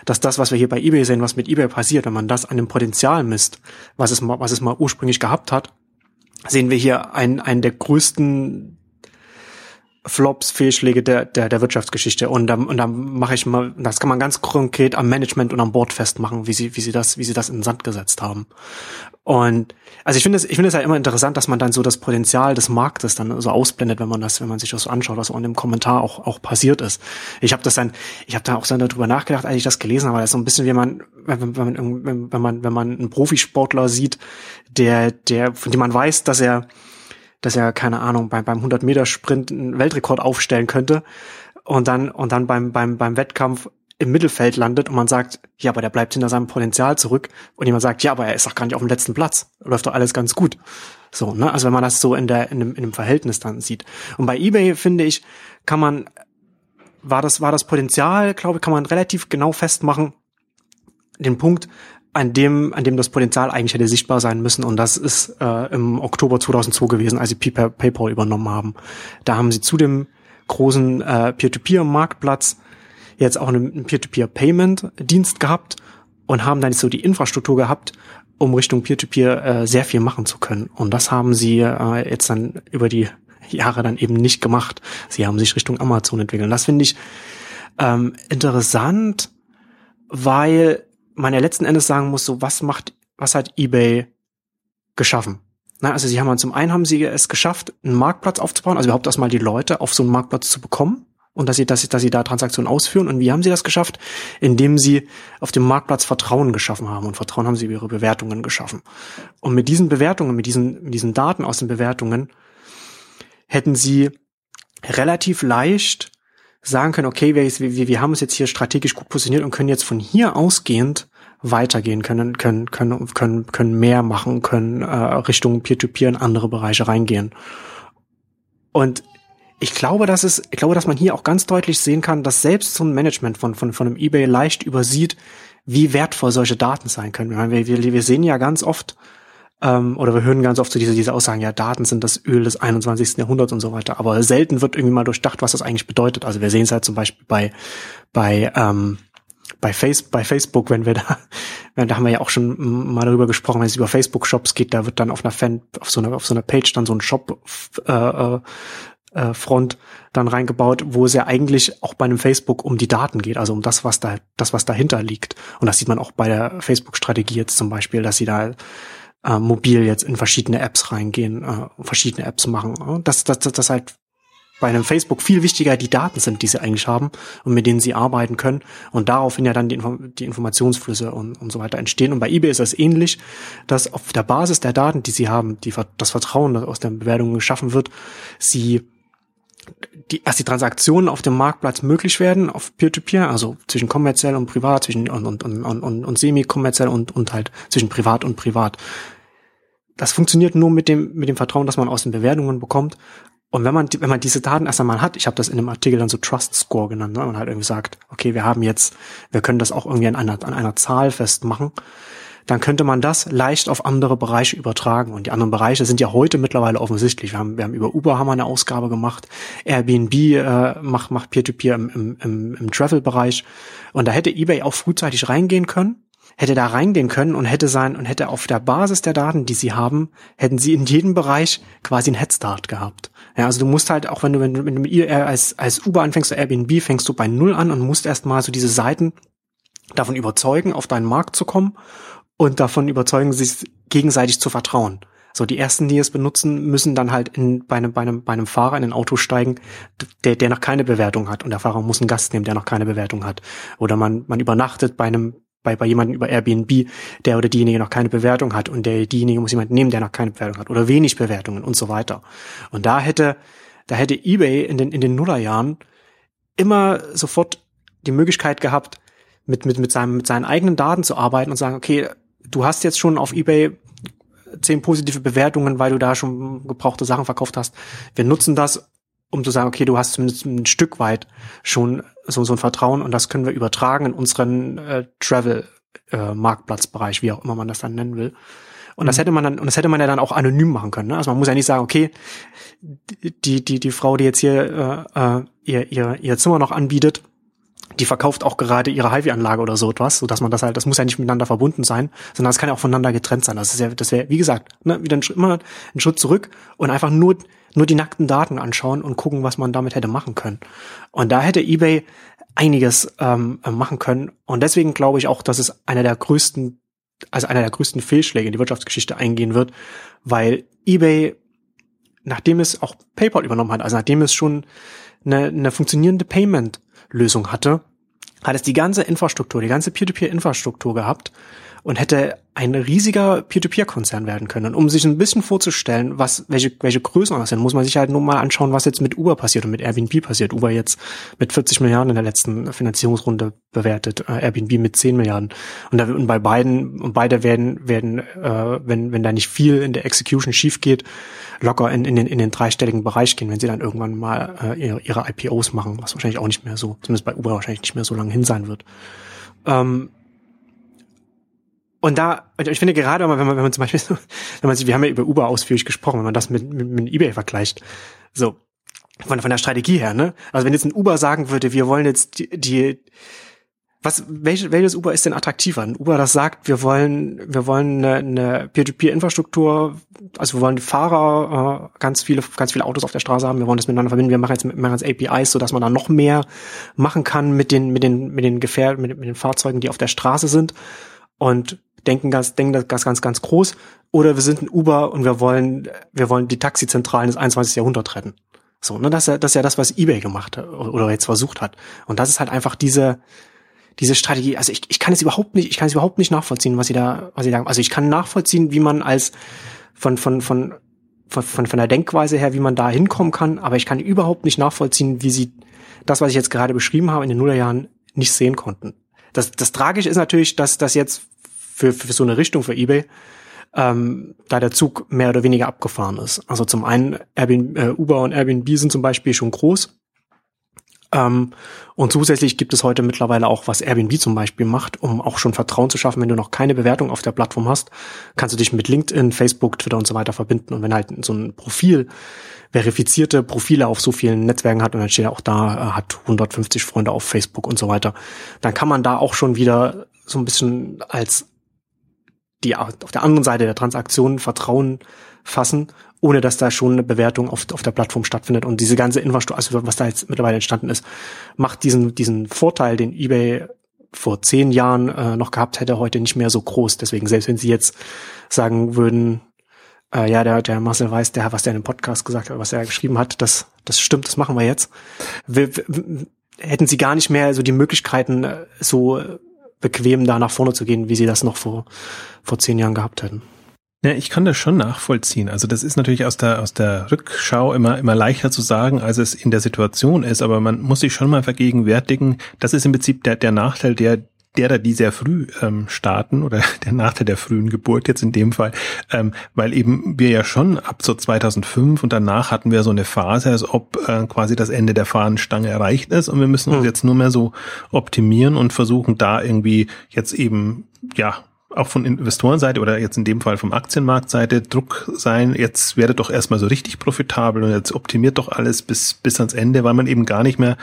dass das, was wir hier bei eBay sehen, was mit eBay passiert, wenn man das an dem Potenzial misst, was es mal, was es mal ursprünglich gehabt hat, sehen wir hier einen, einen der größten Flops, Fehlschläge der, der, der Wirtschaftsgeschichte. Und da, und da mache ich mal, das kann man ganz konkret am Management und am Board festmachen, wie sie, wie sie das, wie sie das in den Sand gesetzt haben. Und also ich finde es, ich finde es ja immer interessant, dass man dann so das Potenzial des Marktes dann so ausblendet, wenn man das, wenn man sich das so anschaut, was so in dem Kommentar auch, auch passiert ist. Ich habe das dann, ich habe da auch so darüber nachgedacht, als ich das gelesen habe, das ist so ein bisschen wie man, wenn, wenn, man, wenn man, wenn man einen Profisportler sieht, der, der, von dem man weiß, dass er dass er, keine Ahnung, beim, beim 100 Meter Sprint einen Weltrekord aufstellen könnte und dann, und dann beim, beim, beim Wettkampf im Mittelfeld landet und man sagt, ja, aber der bleibt hinter seinem Potenzial zurück und jemand sagt, ja, aber er ist doch gar nicht auf dem letzten Platz, läuft doch alles ganz gut. So, ne? Also wenn man das so in der, in dem, in dem Verhältnis dann sieht. Und bei eBay, finde ich, kann man, war das, war das Potenzial, glaube ich, kann man relativ genau festmachen, den Punkt, an dem, an dem das Potenzial eigentlich hätte sichtbar sein müssen. Und das ist äh, im Oktober 2002 gewesen, als sie PayPal übernommen haben. Da haben sie zu dem großen äh, Peer-to-Peer-Marktplatz jetzt auch einen Peer-to-Peer-Payment-Dienst gehabt und haben dann so die Infrastruktur gehabt, um Richtung Peer-to-Peer -Peer, äh, sehr viel machen zu können. Und das haben sie äh, jetzt dann über die Jahre dann eben nicht gemacht. Sie haben sich Richtung Amazon entwickelt. Und das finde ich ähm, interessant, weil man ja letzten Endes sagen muss, so was macht, was hat eBay geschaffen? Na, also sie haben zum einen haben sie es geschafft, einen Marktplatz aufzubauen, also überhaupt erstmal die Leute auf so einen Marktplatz zu bekommen und dass sie, dass sie, dass sie da Transaktionen ausführen. Und wie haben sie das geschafft? Indem sie auf dem Marktplatz Vertrauen geschaffen haben. Und Vertrauen haben sie über ihre Bewertungen geschaffen. Und mit diesen Bewertungen, mit diesen, mit diesen Daten aus den Bewertungen hätten sie relativ leicht sagen können, okay, wir, wir, wir haben uns jetzt hier strategisch gut positioniert und können jetzt von hier ausgehend weitergehen können, können, können, können, können mehr machen, können äh, Richtung Peer-to-Peer -Peer in andere Bereiche reingehen. Und ich glaube, dass es, ich glaube, dass man hier auch ganz deutlich sehen kann, dass selbst so ein Management von, von, von einem eBay leicht übersieht, wie wertvoll solche Daten sein können. Wir, wir, wir sehen ja ganz oft, ähm, oder wir hören ganz oft so diese, diese Aussagen, ja, Daten sind das Öl des 21. Jahrhunderts und so weiter. Aber selten wird irgendwie mal durchdacht, was das eigentlich bedeutet. Also wir sehen es halt zum Beispiel bei, bei, ähm, bei, Face, bei Facebook, wenn wir da, da haben wir ja auch schon mal darüber gesprochen, wenn es über Facebook-Shops geht, da wird dann auf einer Fan, auf so einer, auf so einer Page dann so ein Shop äh, äh, äh, Front dann reingebaut, wo es ja eigentlich auch bei einem Facebook um die Daten geht, also um das, was da, das, was dahinter liegt. Und das sieht man auch bei der Facebook-Strategie jetzt zum Beispiel, dass sie da äh, mobil jetzt in verschiedene Apps reingehen, äh, verschiedene Apps machen. Äh, dass, dass, dass halt bei einem Facebook viel wichtiger die Daten sind, die sie eigentlich haben und mit denen sie arbeiten können und daraufhin ja dann die, Inform die Informationsflüsse und, und so weiter entstehen. Und bei eBay ist das ähnlich, dass auf der Basis der Daten, die sie haben, die, das Vertrauen, das aus den Bewertungen geschaffen wird, sie die, dass die Transaktionen auf dem Marktplatz möglich werden, auf Peer-to-Peer, -Peer, also zwischen kommerziell und privat, zwischen und, und, und, und, und semi-kommerziell und, und halt zwischen privat und privat. Das funktioniert nur mit dem, mit dem Vertrauen, das man aus den Bewertungen bekommt. Und wenn man, wenn man diese Daten erst einmal hat, ich habe das in einem Artikel dann so Trust Score genannt, ne, und halt irgendwie sagt, okay, wir haben jetzt, wir können das auch irgendwie an einer, an einer Zahl festmachen, dann könnte man das leicht auf andere Bereiche übertragen. Und die anderen Bereiche sind ja heute mittlerweile offensichtlich. Wir haben, wir haben über Uber haben wir eine Ausgabe gemacht, Airbnb äh, macht, macht Peer-to-Peer -Peer im, im, im Travel-Bereich. Und da hätte eBay auch frühzeitig reingehen können hätte da reingehen können und hätte sein und hätte auf der Basis der Daten, die sie haben, hätten sie in jedem Bereich quasi einen Headstart gehabt. Ja, also du musst halt auch, wenn du, wenn du, wenn du als, als Uber anfängst, oder Airbnb, fängst du bei Null an und musst erst mal so diese Seiten davon überzeugen, auf deinen Markt zu kommen und davon überzeugen, sich gegenseitig zu vertrauen. So, die ersten, die es benutzen, müssen dann halt in, bei, einem, bei, einem, bei einem Fahrer in ein Auto steigen, der, der noch keine Bewertung hat. Und der Fahrer muss einen Gast nehmen, der noch keine Bewertung hat. Oder man, man übernachtet bei einem, bei, bei jemandem über Airbnb, der oder diejenige noch keine Bewertung hat und der, diejenige muss jemanden nehmen, der noch keine Bewertung hat oder wenig Bewertungen und so weiter. Und da hätte, da hätte eBay in den, in den Nullerjahren immer sofort die Möglichkeit gehabt, mit, mit, mit, seinem, mit seinen eigenen Daten zu arbeiten und sagen, okay, du hast jetzt schon auf eBay zehn positive Bewertungen, weil du da schon gebrauchte Sachen verkauft hast. Wir nutzen das, um zu sagen, okay, du hast zumindest ein Stück weit schon so, so ein Vertrauen und das können wir übertragen in unseren äh, Travel-Marktplatzbereich, äh, wie auch immer man das dann nennen will. Und mhm. das hätte man dann, und das hätte man ja dann auch anonym machen können. Ne? Also man muss ja nicht sagen, okay, die, die, die Frau, die jetzt hier äh, äh ihr, ihr, ihr Zimmer noch anbietet, die verkauft auch gerade ihre Hive-Anlage oder so etwas, so dass man das halt, das muss ja nicht miteinander verbunden sein, sondern das kann ja auch voneinander getrennt sein. Das ist ja, das wäre, wie gesagt, ne, wieder ein, immer ein Schritt zurück und einfach nur, nur die nackten Daten anschauen und gucken, was man damit hätte machen können. Und da hätte eBay einiges ähm, machen können. Und deswegen glaube ich auch, dass es einer der größten, also einer der größten Fehlschläge in die Wirtschaftsgeschichte eingehen wird, weil eBay, nachdem es auch PayPal übernommen hat, also nachdem es schon eine, eine funktionierende Payment-Lösung hatte, hat es die ganze Infrastruktur, die ganze Peer-to-Peer-Infrastruktur gehabt und hätte ein riesiger Peer-to-Peer-Konzern werden können. Und um sich ein bisschen vorzustellen, was, welche, welche Größen das sind, muss man sich halt nur mal anschauen, was jetzt mit Uber passiert und mit Airbnb passiert. Uber jetzt mit 40 Milliarden in der letzten Finanzierungsrunde bewertet, äh, Airbnb mit 10 Milliarden. Und, da, und bei beiden, und beide werden, werden, äh, wenn, wenn da nicht viel in der Execution schief geht, locker in, in, den, in den dreistelligen Bereich gehen, wenn sie dann irgendwann mal äh, ihre, ihre IPOs machen, was wahrscheinlich auch nicht mehr so, zumindest bei Uber wahrscheinlich nicht mehr so lange hin sein wird. Ähm, und da, ich finde gerade, wenn man, wenn man zum Beispiel, wenn man sich, wir haben ja über Uber ausführlich gesprochen, wenn man das mit, mit, mit eBay vergleicht, so, von, von der Strategie her, ne? Also wenn jetzt ein Uber sagen würde, wir wollen jetzt die, die was, welches, welches Uber ist denn attraktiver? Ein Uber, das sagt, wir wollen, wir wollen eine, eine Peer-to-Peer-Infrastruktur, also wir wollen Fahrer, äh, ganz viele, ganz viele Autos auf der Straße haben, wir wollen das miteinander verbinden, wir machen jetzt, machen jetzt APIs, so dass man da noch mehr machen kann mit den, mit den, mit den Gefähr, mit, mit den Fahrzeugen, die auf der Straße sind und denken ganz, denken das ganz, ganz, ganz groß. Oder wir sind ein Uber und wir wollen, wir wollen die Taxizentralen des 21. Jahrhunderts retten. So, ne, das ist ja, das ist ja das, was eBay gemacht hat oder jetzt versucht hat. Und das ist halt einfach diese, diese Strategie, also ich, ich kann es überhaupt nicht, ich kann es überhaupt nicht nachvollziehen, was sie da, was sie da, also ich kann nachvollziehen, wie man als von, von, von, von, von, von der Denkweise her, wie man da hinkommen kann, aber ich kann überhaupt nicht nachvollziehen, wie sie das, was ich jetzt gerade beschrieben habe, in den Nullerjahren nicht sehen konnten. Das, das Tragische ist natürlich, dass das jetzt für, für so eine Richtung für eBay ähm, da der Zug mehr oder weniger abgefahren ist. Also zum einen Airbnb, äh, Uber und Airbnb sind zum Beispiel schon groß ähm, und zusätzlich gibt es heute mittlerweile auch, was Airbnb zum Beispiel macht, um auch schon Vertrauen zu schaffen, wenn du noch keine Bewertung auf der Plattform hast, kannst du dich mit LinkedIn, Facebook, Twitter und so weiter verbinden. Und wenn halt so ein Profil verifizierte Profile auf so vielen Netzwerken hat und dann steht auch da, äh, hat 150 Freunde auf Facebook und so weiter, dann kann man da auch schon wieder so ein bisschen als die auf der anderen Seite der Transaktion Vertrauen fassen ohne dass da schon eine Bewertung auf, auf der Plattform stattfindet. Und diese ganze Infrastruktur, also was da jetzt mittlerweile entstanden ist, macht diesen, diesen Vorteil, den eBay vor zehn Jahren äh, noch gehabt hätte, heute nicht mehr so groß. Deswegen, selbst wenn sie jetzt sagen würden, äh, ja, der, der Marcel weiß, der, was der in dem Podcast gesagt hat, was er geschrieben hat, das, das stimmt, das machen wir jetzt. Wir, wir, hätten sie gar nicht mehr so die Möglichkeiten, äh, so bequem da nach vorne zu gehen, wie sie das noch vor, vor zehn Jahren gehabt hätten. Ja, ich kann das schon nachvollziehen. Also das ist natürlich aus der, aus der Rückschau immer, immer leichter zu sagen, als es in der Situation ist. Aber man muss sich schon mal vergegenwärtigen, das ist im Prinzip der, der Nachteil der, derer, die sehr früh ähm, starten oder der Nachteil der frühen Geburt jetzt in dem Fall, ähm, weil eben wir ja schon ab so 2005 und danach hatten wir so eine Phase, als ob äh, quasi das Ende der Fahnenstange erreicht ist und wir müssen uns hm. jetzt nur mehr so optimieren und versuchen da irgendwie jetzt eben ja auch von Investorenseite oder jetzt in dem Fall vom Aktienmarktseite Druck sein, jetzt werdet doch erstmal so richtig profitabel und jetzt optimiert doch alles bis, bis ans Ende, weil man eben gar nicht mehr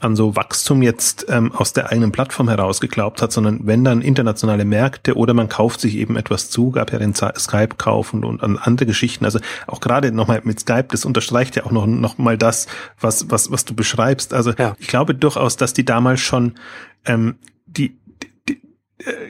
an so Wachstum jetzt ähm, aus der eigenen Plattform heraus geglaubt hat, sondern wenn dann internationale Märkte oder man kauft sich eben etwas zu, gab ja den Skype-Kauf und, und andere Geschichten. Also auch gerade nochmal mit Skype, das unterstreicht ja auch noch, noch mal das, was, was, was du beschreibst. Also ja. ich glaube durchaus, dass die damals schon ähm, die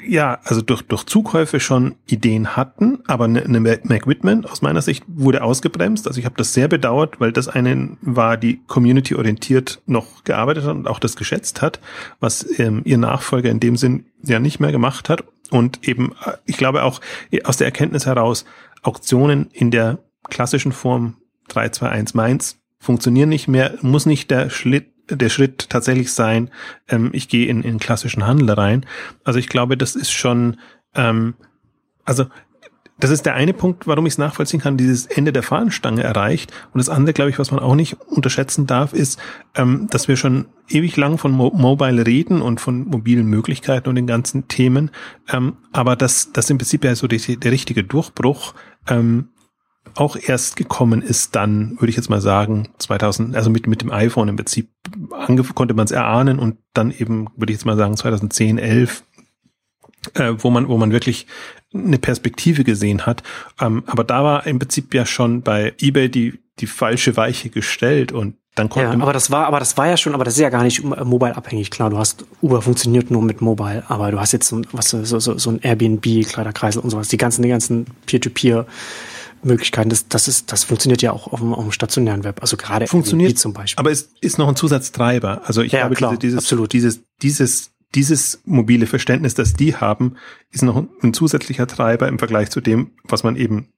ja, also durch, durch Zukäufe schon Ideen hatten, aber eine, eine Mac Whitman aus meiner Sicht wurde ausgebremst. Also ich habe das sehr bedauert, weil das eine war, die community-orientiert noch gearbeitet hat und auch das geschätzt hat, was ähm, ihr Nachfolger in dem Sinn ja nicht mehr gemacht hat. Und eben, äh, ich glaube auch aus der Erkenntnis heraus, Auktionen in der klassischen Form 321 Mainz funktionieren nicht mehr, muss nicht der Schlitt der Schritt tatsächlich sein, ähm, ich gehe in, in klassischen Handel rein. Also ich glaube, das ist schon, ähm, also das ist der eine Punkt, warum ich es nachvollziehen kann, dieses Ende der Fahnenstange erreicht. Und das andere, glaube ich, was man auch nicht unterschätzen darf, ist, ähm, dass wir schon ewig lang von Mo Mobile reden und von mobilen Möglichkeiten und den ganzen Themen. Ähm, aber dass das im Prinzip ja so die, der richtige Durchbruch ähm, auch erst gekommen ist dann, würde ich jetzt mal sagen, 2000, also mit, mit dem iPhone im Prinzip konnte man es erahnen und dann eben, würde ich jetzt mal sagen, 2010, 11, äh, wo man, wo man wirklich eine Perspektive gesehen hat. Ähm, aber da war im Prinzip ja schon bei eBay die, die falsche Weiche gestellt und dann konnte ja, aber das war, aber das war ja schon, aber das ist ja gar nicht mobile abhängig. Klar, du hast Uber funktioniert nur mit Mobile, aber du hast jetzt so, was so, so, so ein Airbnb, Kleiderkreisel und sowas. Die ganzen, die ganzen Peer-to-Peer Möglichkeiten. Das, das ist, das funktioniert ja auch auf dem, auf dem stationären Web. Also gerade funktioniert zum Beispiel. Aber es ist noch ein Zusatztreiber. Also ich ja, habe klar, diese, dieses, absolut. dieses, dieses, dieses mobile Verständnis, das die haben, ist noch ein zusätzlicher Treiber im Vergleich zu dem, was man eben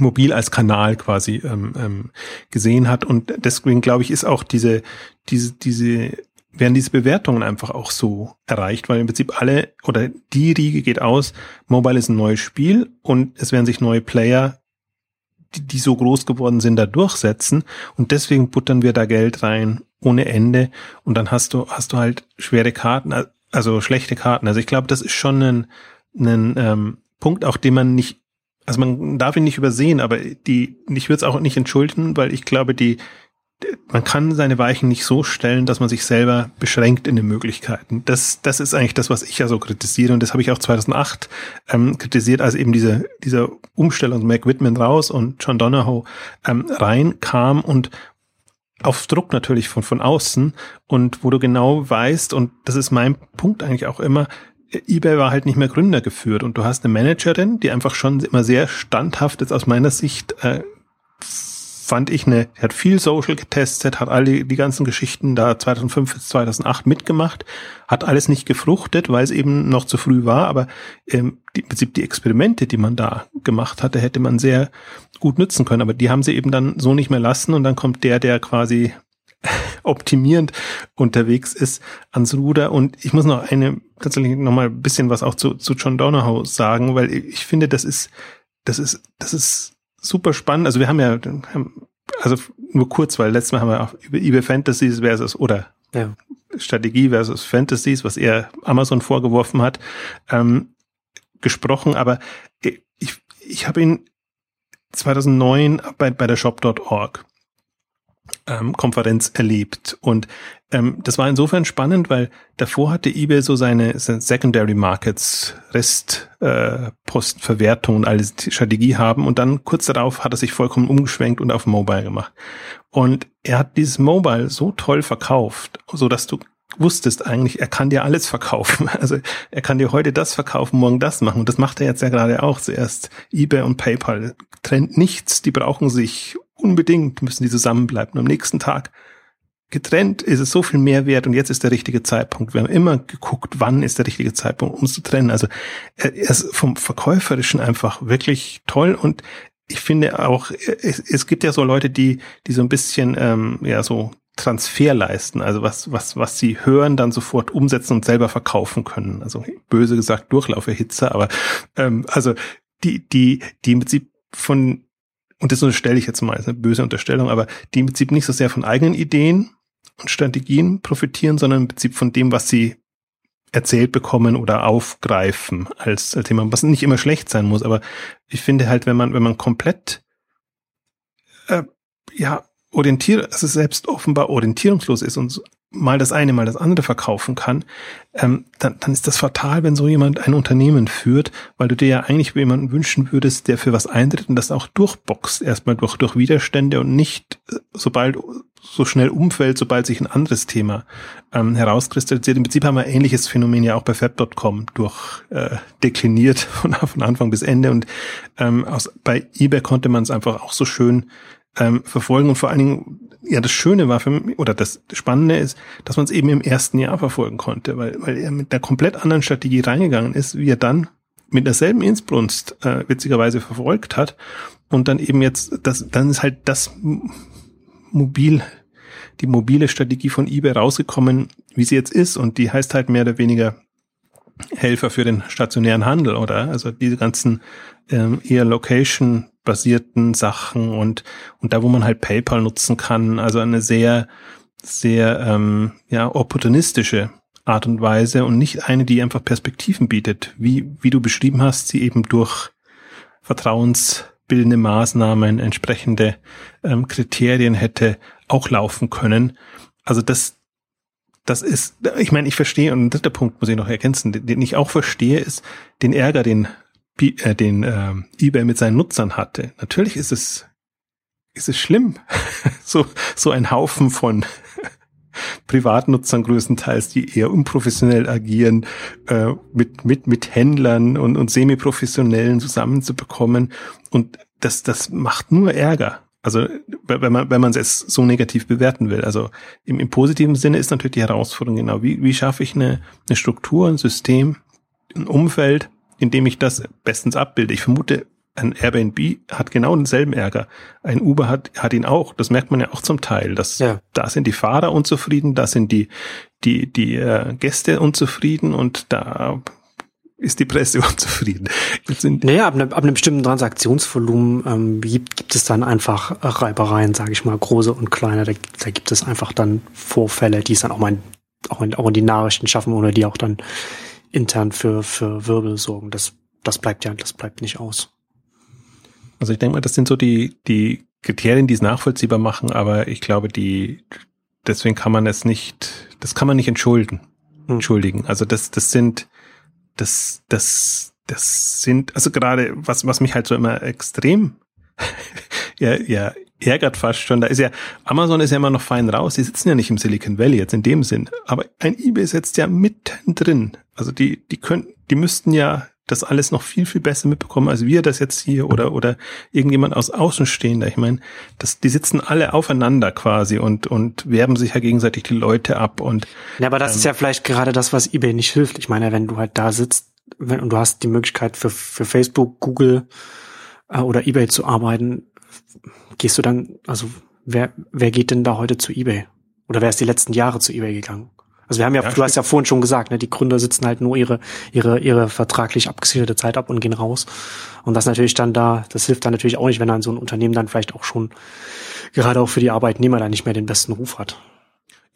mobil als Kanal quasi ähm, ähm, gesehen hat. Und deswegen glaube ich, ist auch diese, diese, diese werden diese Bewertungen einfach auch so erreicht, weil im Prinzip alle oder die Riege geht aus, Mobile ist ein neues Spiel und es werden sich neue Player die, die so groß geworden sind, da durchsetzen. Und deswegen buttern wir da Geld rein ohne Ende. Und dann hast du, hast du halt schwere Karten, also schlechte Karten. Also ich glaube, das ist schon ein, ein ähm, Punkt, auch den man nicht, also man darf ihn nicht übersehen, aber die, ich würde es auch nicht entschuldigen, weil ich glaube, die, man kann seine Weichen nicht so stellen, dass man sich selber beschränkt in den Möglichkeiten. Das, das ist eigentlich das, was ich ja so kritisiere. Und das habe ich auch 2008 ähm, kritisiert, als eben diese, diese Umstellung Mac Whitman raus und John Donahoe ähm, reinkam und auf Druck natürlich von, von außen und wo du genau weißt, und das ist mein Punkt eigentlich auch immer, eBay war halt nicht mehr Gründer geführt und du hast eine Managerin, die einfach schon immer sehr standhaft ist aus meiner Sicht äh, fand ich eine, hat viel Social getestet, hat alle die, ganzen Geschichten da 2005 bis 2008 mitgemacht, hat alles nicht gefruchtet, weil es eben noch zu früh war, aber ähm, die, im Prinzip die Experimente, die man da gemacht hatte, hätte man sehr gut nützen können, aber die haben sie eben dann so nicht mehr lassen und dann kommt der, der quasi optimierend unterwegs ist ans Ruder. Und ich muss noch eine tatsächlich noch mal ein bisschen was auch zu, zu John Donahoe sagen, weil ich finde, das ist das ist das ist super spannend. Also wir haben ja, also nur kurz, weil letztes Mal haben wir auch über eBay Fantasies versus oder ja. Strategie versus Fantasies, was er Amazon vorgeworfen hat, ähm, gesprochen. Aber ich, ich habe ihn 2009 bei, bei der Shop.org ähm, Konferenz erlebt. Und ähm, das war insofern spannend, weil davor hatte eBay so seine, Secondary Markets, Restpostenverwertung äh, und alles Strategie haben. Und dann kurz darauf hat er sich vollkommen umgeschwenkt und auf Mobile gemacht. Und er hat dieses Mobile so toll verkauft, so dass du wusstest eigentlich, er kann dir alles verkaufen. Also er kann dir heute das verkaufen, morgen das machen. Und das macht er jetzt ja gerade auch. Zuerst eBay und PayPal trennt nichts. Die brauchen sich unbedingt, müssen die zusammenbleiben. Am nächsten Tag getrennt ist es so viel mehr wert und jetzt ist der richtige Zeitpunkt. Wir haben immer geguckt, wann ist der richtige Zeitpunkt, um es zu trennen. Also er ist vom Verkäuferischen einfach wirklich toll und ich finde auch, es, es gibt ja so Leute, die, die so ein bisschen, ähm, ja, so Transfer leisten, also was, was, was sie hören, dann sofort umsetzen und selber verkaufen können. Also böse gesagt Durchlauferhitzer, aber ähm, also die, die, die im Prinzip von, und das unterstelle ich jetzt mal, ist eine böse Unterstellung, aber die im Prinzip nicht so sehr von eigenen Ideen und Strategien profitieren, sondern im Prinzip von dem, was sie erzählt bekommen oder aufgreifen als, als Thema, was nicht immer schlecht sein muss, aber ich finde halt, wenn man, wenn man komplett äh, ja orientiert, also selbst offenbar orientierungslos ist und mal das eine, mal das andere verkaufen kann, ähm, dann, dann ist das fatal, wenn so jemand ein Unternehmen führt, weil du dir ja eigentlich jemanden wünschen würdest, der für was eintritt und das auch durchboxt, erstmal durch, durch Widerstände und nicht äh, sobald so schnell umfällt, sobald sich ein anderes Thema ähm, herauskristallisiert. Im Prinzip haben wir ähnliches Phänomen ja auch bei Fab.com durch äh, dekliniert von, von Anfang bis Ende und ähm, aus, bei eBay konnte man es einfach auch so schön ähm, verfolgen und vor allen Dingen, ja, das Schöne war für mich, oder das Spannende ist, dass man es eben im ersten Jahr verfolgen konnte, weil, weil er mit einer komplett anderen Strategie reingegangen ist, wie er dann mit derselben Insbrunst äh, witzigerweise verfolgt hat und dann eben jetzt, das, dann ist halt das mobil, die mobile Strategie von eBay rausgekommen, wie sie jetzt ist und die heißt halt mehr oder weniger Helfer für den stationären Handel, oder? Also diese ganzen ähm, eher Location-basierten Sachen und, und da, wo man halt PayPal nutzen kann, also eine sehr, sehr ähm, ja, opportunistische Art und Weise und nicht eine, die einfach Perspektiven bietet, wie, wie du beschrieben hast, sie eben durch vertrauensbildende Maßnahmen, entsprechende ähm, Kriterien hätte auch laufen können. Also das, das ist, ich meine, ich verstehe, und ein dritter Punkt muss ich noch ergänzen, den ich auch verstehe, ist den Ärger, den, äh, den äh, eBay mit seinen Nutzern hatte. Natürlich ist es, ist es schlimm, so, so ein Haufen von Privatnutzern größtenteils, die eher unprofessionell agieren, äh, mit, mit, mit Händlern und, und Semi-Professionellen zusammenzubekommen. Und das, das macht nur Ärger. Also wenn man wenn man es so negativ bewerten will. Also im, im positiven Sinne ist natürlich die Herausforderung genau, wie, wie schaffe ich eine, eine Struktur, ein System, ein Umfeld, in dem ich das bestens abbilde. Ich vermute, ein Airbnb hat genau denselben Ärger. Ein Uber hat, hat ihn auch. Das merkt man ja auch zum Teil. Dass, ja. Da sind die Fahrer unzufrieden, da sind die, die, die äh, Gäste unzufrieden und da ist die Presse unzufrieden. Naja, ab, ne, ab einem bestimmten Transaktionsvolumen ähm, gibt, gibt es dann einfach Reibereien, sage ich mal, große und kleine. Da, da gibt es einfach dann Vorfälle, die es dann auch mal in, auch in, auch in die Nachrichten schaffen oder die auch dann intern für, für Wirbel sorgen. Das, das bleibt ja, das bleibt nicht aus. Also ich denke mal, das sind so die, die Kriterien, die es nachvollziehbar machen, aber ich glaube, die, deswegen kann man es nicht, das kann man nicht entschuldigen. Hm. Entschuldigen. Also das, das sind, das, das, das sind, also gerade, was, was mich halt so immer extrem, ja, ja, ärgert fast schon. Da ist ja, Amazon ist ja immer noch fein raus. Die sitzen ja nicht im Silicon Valley jetzt in dem Sinn. Aber ein eBay sitzt ja mittendrin. Also die, die können, die müssten ja das alles noch viel, viel besser mitbekommen, als wir das jetzt hier oder, oder irgendjemand aus Außenstehender. Ich meine, das, die sitzen alle aufeinander quasi und, und werben sich ja gegenseitig die Leute ab und. Ja, aber das ähm, ist ja vielleicht gerade das, was eBay nicht hilft. Ich meine, wenn du halt da sitzt wenn, und du hast die Möglichkeit für, für Facebook, Google äh, oder eBay zu arbeiten, gehst du dann, also wer, wer geht denn da heute zu eBay? Oder wer ist die letzten Jahre zu eBay gegangen? Also wir haben ja, ja du hast ja vorhin schon gesagt, ne, die Gründer sitzen halt nur ihre, ihre, ihre vertraglich abgesicherte Zeit ab und gehen raus. Und das natürlich dann da, das hilft dann natürlich auch nicht, wenn dann so ein Unternehmen dann vielleicht auch schon, gerade auch für die Arbeitnehmer dann nicht mehr den besten Ruf hat.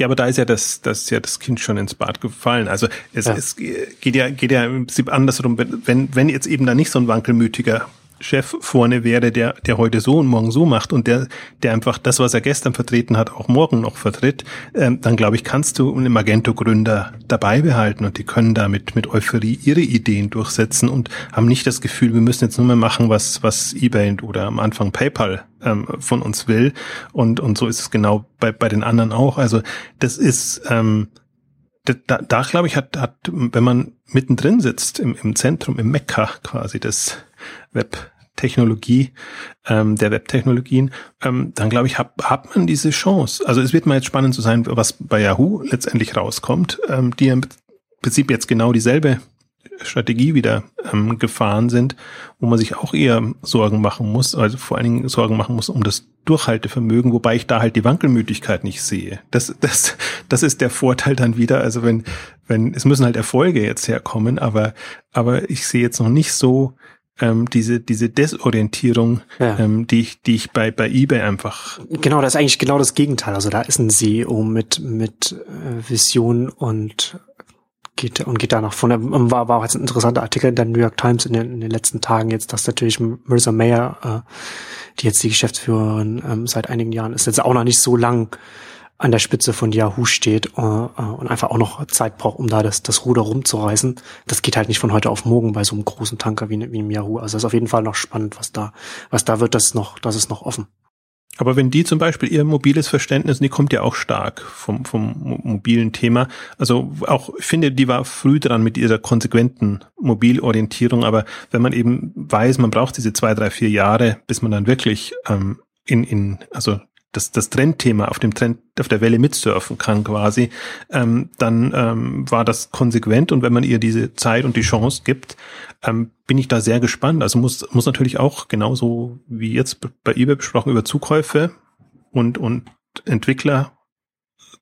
Ja, aber da ist ja das, das ist ja das Kind schon ins Bad gefallen. Also es, ja. es geht ja, geht ja im Prinzip andersrum, wenn, wenn jetzt eben da nicht so ein wankelmütiger Chef vorne wäre, der, der heute so und morgen so macht und der, der einfach das, was er gestern vertreten hat, auch morgen noch vertritt, ähm, dann glaube ich, kannst du einen Magento-Gründer dabei behalten und die können damit mit Euphorie ihre Ideen durchsetzen und haben nicht das Gefühl, wir müssen jetzt nur mehr machen, was, was eBay oder am Anfang PayPal ähm, von uns will. Und, und so ist es genau bei, bei den anderen auch. Also das ist, ähm, da, da glaube ich, hat, hat, wenn man mittendrin sitzt, im, im Zentrum, im Mekka quasi des Webtechnologie, ähm, der Webtechnologien, ähm, dann glaube ich, hat, hat man diese Chance. Also es wird mal jetzt spannend zu sein, was bei Yahoo letztendlich rauskommt, ähm, die im Prinzip jetzt genau dieselbe Strategie wieder ähm, gefahren sind, wo man sich auch eher Sorgen machen muss, also vor allen Dingen Sorgen machen muss um das Durchhaltevermögen, wobei ich da halt die Wankelmütigkeit nicht sehe. Das, das, das ist der Vorteil dann wieder. Also wenn, wenn, es müssen halt Erfolge jetzt herkommen, aber, aber ich sehe jetzt noch nicht so ähm, diese, diese Desorientierung, ja. ähm, die ich, die ich bei, bei eBay einfach. Genau, das ist eigentlich genau das Gegenteil. Also da ist ein CEO mit, mit äh, Vision und geht und geht da nach vorne. War, war auch jetzt ein interessanter Artikel in der New York Times in den, in den letzten Tagen jetzt, dass natürlich Marissa Mayer, äh, die jetzt die Geschäftsführerin ähm, seit einigen Jahren ist, jetzt auch noch nicht so lang an der Spitze von Yahoo steht äh, äh, und einfach auch noch Zeit braucht, um da das, das Ruder rumzureißen. Das geht halt nicht von heute auf morgen bei so einem großen Tanker wie, wie im Yahoo. Also das ist auf jeden Fall noch spannend, was da, was da wird, das noch, das ist noch offen. Aber wenn die zum Beispiel ihr mobiles Verständnis, die kommt ja auch stark vom, vom mobilen Thema. Also auch, ich finde, die war früh dran mit ihrer konsequenten Mobilorientierung. Aber wenn man eben weiß, man braucht diese zwei, drei, vier Jahre, bis man dann wirklich ähm, in, in, also das, das Trendthema auf dem Trend, auf der Welle mitsurfen kann quasi, ähm, dann ähm, war das konsequent und wenn man ihr diese Zeit und die Chance gibt, ähm, bin ich da sehr gespannt. Also muss, muss natürlich auch genauso wie jetzt bei eBay besprochen über Zukäufe und, und Entwickler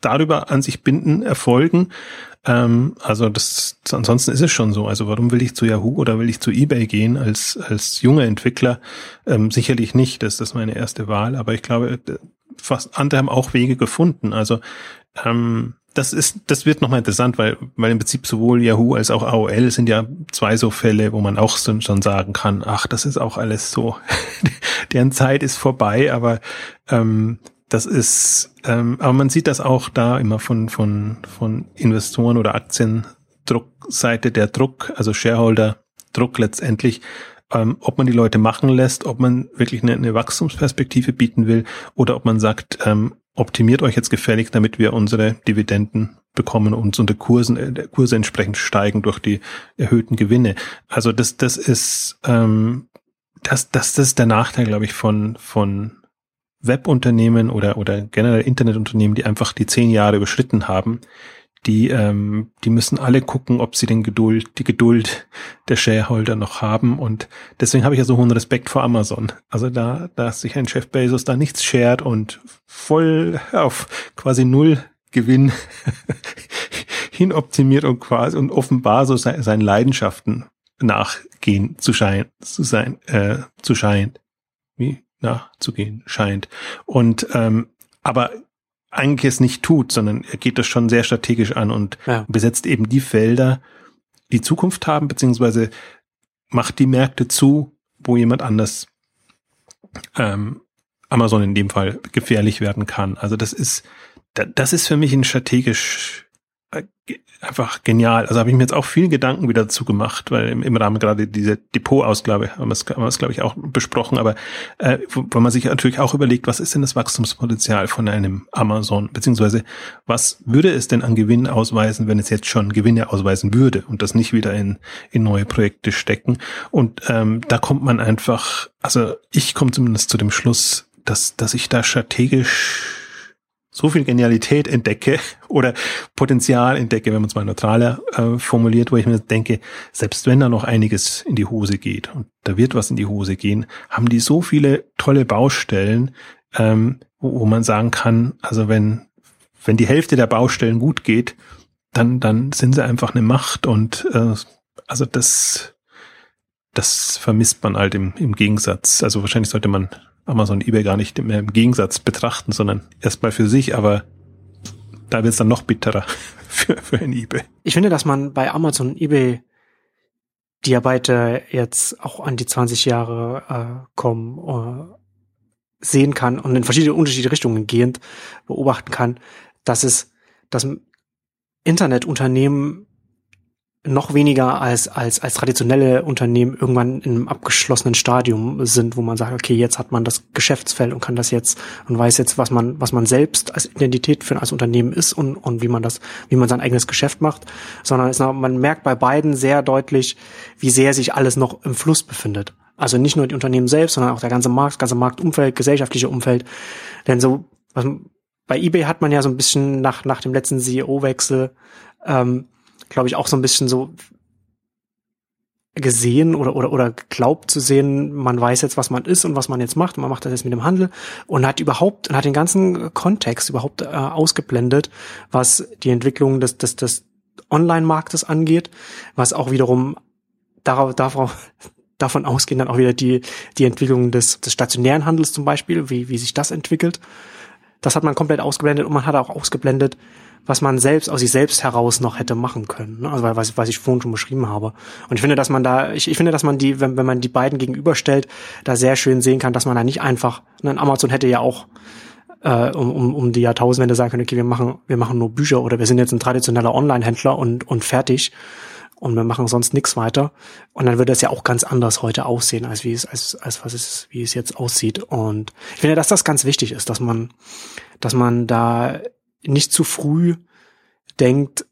darüber an sich binden erfolgen. Ähm, also das, ansonsten ist es schon so. Also warum will ich zu Yahoo oder will ich zu eBay gehen als, als junger Entwickler? Ähm, sicherlich nicht, das ist meine erste Wahl, aber ich glaube, fast andere haben auch Wege gefunden. Also ähm, das ist, das wird nochmal interessant, weil, weil im Prinzip sowohl Yahoo als auch AOL sind ja zwei so Fälle, wo man auch schon sagen kann, ach, das ist auch alles so, deren Zeit ist vorbei, aber ähm, das ist, ähm, aber man sieht das auch da immer von, von, von Investoren oder Aktiendruckseite, der Druck, also Shareholder Druck letztendlich, ähm, ob man die Leute machen lässt, ob man wirklich eine, eine Wachstumsperspektive bieten will oder ob man sagt, ähm, optimiert euch jetzt gefällig, damit wir unsere Dividenden bekommen und unsere Kursen, äh, Kurse entsprechend steigen durch die erhöhten Gewinne. Also das, das ist, ähm, das, das, das ist der Nachteil, glaube ich, von, von Webunternehmen oder, oder generell Internetunternehmen, die einfach die zehn Jahre überschritten haben, die, ähm, die müssen alle gucken, ob sie den Geduld, die Geduld der Shareholder noch haben. Und deswegen habe ich ja so hohen Respekt vor Amazon. Also da, da sich ein Chef Bezos da nichts shared und voll auf quasi null Gewinn hinoptimiert und quasi und offenbar so se seinen Leidenschaften nachgehen zu scheinen, zu sein, äh, zu scheinen, wie nachzugehen scheint. Und ähm, aber eigentlich es nicht tut, sondern er geht das schon sehr strategisch an und ja. besetzt eben die Felder, die Zukunft haben, beziehungsweise macht die Märkte zu, wo jemand anders ähm, Amazon in dem Fall gefährlich werden kann. Also das ist, das ist für mich ein strategisch einfach genial. Also habe ich mir jetzt auch viel Gedanken wieder dazu gemacht, weil im, im Rahmen gerade diese Depotausgabe haben wir es, haben wir es glaube ich, auch besprochen, aber äh, wo, wo man sich natürlich auch überlegt, was ist denn das Wachstumspotenzial von einem Amazon, beziehungsweise was würde es denn an Gewinn ausweisen, wenn es jetzt schon Gewinne ausweisen würde und das nicht wieder in, in neue Projekte stecken. Und ähm, da kommt man einfach, also ich komme zumindest zu dem Schluss, dass, dass ich da strategisch so viel Genialität entdecke oder Potenzial entdecke, wenn man es mal neutraler äh, formuliert, wo ich mir denke, selbst wenn da noch einiges in die Hose geht und da wird was in die Hose gehen, haben die so viele tolle Baustellen, ähm, wo, wo man sagen kann, also wenn, wenn die Hälfte der Baustellen gut geht, dann, dann sind sie einfach eine Macht und äh, also das, das vermisst man halt im, im Gegensatz. Also wahrscheinlich sollte man Amazon eBay gar nicht mehr im Gegensatz betrachten, sondern erstmal für sich, aber da wird es dann noch bitterer für, für ein eBay. Ich finde, dass man bei Amazon und eBay die Arbeit jetzt auch an die 20 Jahre äh, kommen, äh, sehen kann und in verschiedene unterschiedliche Richtungen gehend beobachten kann, dass es, dass Internetunternehmen noch weniger als, als, als traditionelle Unternehmen irgendwann in einem abgeschlossenen Stadium sind, wo man sagt, okay, jetzt hat man das Geschäftsfeld und kann das jetzt und weiß jetzt, was man, was man selbst als Identität für als Unternehmen ist und, und wie man das, wie man sein eigenes Geschäft macht, sondern es, man merkt bei beiden sehr deutlich, wie sehr sich alles noch im Fluss befindet. Also nicht nur die Unternehmen selbst, sondern auch der ganze Markt, das ganze Marktumfeld, gesellschaftliche Umfeld. Denn so, was, bei eBay hat man ja so ein bisschen nach, nach dem letzten CEO-Wechsel, ähm, glaube ich, auch so ein bisschen so gesehen oder, oder, oder glaubt zu sehen, man weiß jetzt, was man ist und was man jetzt macht. Man macht das jetzt mit dem Handel und hat überhaupt, hat den ganzen Kontext überhaupt äh, ausgeblendet, was die Entwicklung des, des, des Online-Marktes angeht, was auch wiederum darauf, darauf, davon ausgehen dann auch wieder die, die Entwicklung des, des stationären Handels zum Beispiel, wie, wie sich das entwickelt. Das hat man komplett ausgeblendet und man hat auch ausgeblendet, was man selbst aus sich selbst heraus noch hätte machen können. Ne? Also was, was ich vorhin schon beschrieben habe. Und ich finde, dass man da, ich, ich finde, dass man die, wenn, wenn man die beiden gegenüberstellt, da sehr schön sehen kann, dass man da nicht einfach, ne, Amazon hätte ja auch äh, um, um, um die Jahrtausendwende sagen können, okay, wir machen, wir machen nur Bücher oder wir sind jetzt ein traditioneller Online-Händler und, und fertig und wir machen sonst nichts weiter. Und dann würde es ja auch ganz anders heute aussehen, als wie es, als, als was es, wie es jetzt aussieht. Und ich finde, dass das ganz wichtig ist, dass man, dass man da nicht zu früh denkt,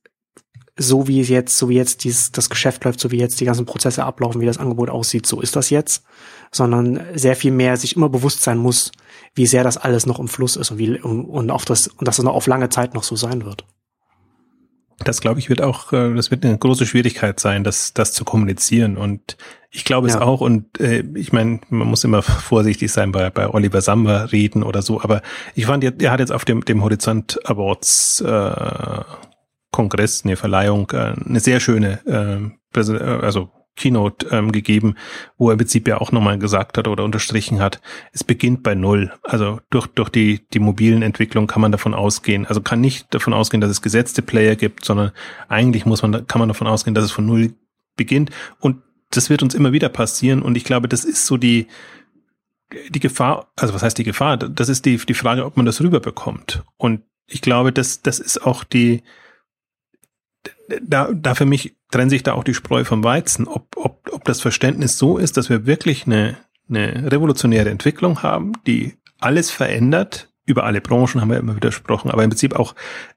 so wie jetzt, so wie jetzt dieses, das Geschäft läuft, so wie jetzt die ganzen Prozesse ablaufen, wie das Angebot aussieht, so ist das jetzt, sondern sehr viel mehr sich immer bewusst sein muss, wie sehr das alles noch im Fluss ist und wie, und auf das, und dass es noch auf lange Zeit noch so sein wird. Das glaube ich wird auch, äh, das wird eine große Schwierigkeit sein, das, das zu kommunizieren. Und Ich glaube es auch. Und äh, ich meine, man muss immer vorsichtig sein bei, bei Oliver Samba reden oder so, aber ich fand, er hat jetzt auf dem, dem Horizont Awards äh, Kongress, eine Verleihung, äh, eine sehr schöne, äh, äh, also Keynote ähm, gegeben, wo er im Prinzip ja auch nochmal gesagt hat oder unterstrichen hat, es beginnt bei Null. Also durch, durch die, die mobilen Entwicklungen kann man davon ausgehen, also kann nicht davon ausgehen, dass es gesetzte Player gibt, sondern eigentlich muss man, kann man davon ausgehen, dass es von Null beginnt. Und das wird uns immer wieder passieren. Und ich glaube, das ist so die, die Gefahr, also was heißt die Gefahr? Das ist die, die Frage, ob man das rüberbekommt. Und ich glaube, das, das ist auch die, da, da für mich trennt sich da auch die Spreu vom Weizen, ob, ob, ob das Verständnis so ist, dass wir wirklich eine, eine revolutionäre Entwicklung haben, die alles verändert. Über alle Branchen haben wir immer wieder gesprochen, aber im Prinzip auch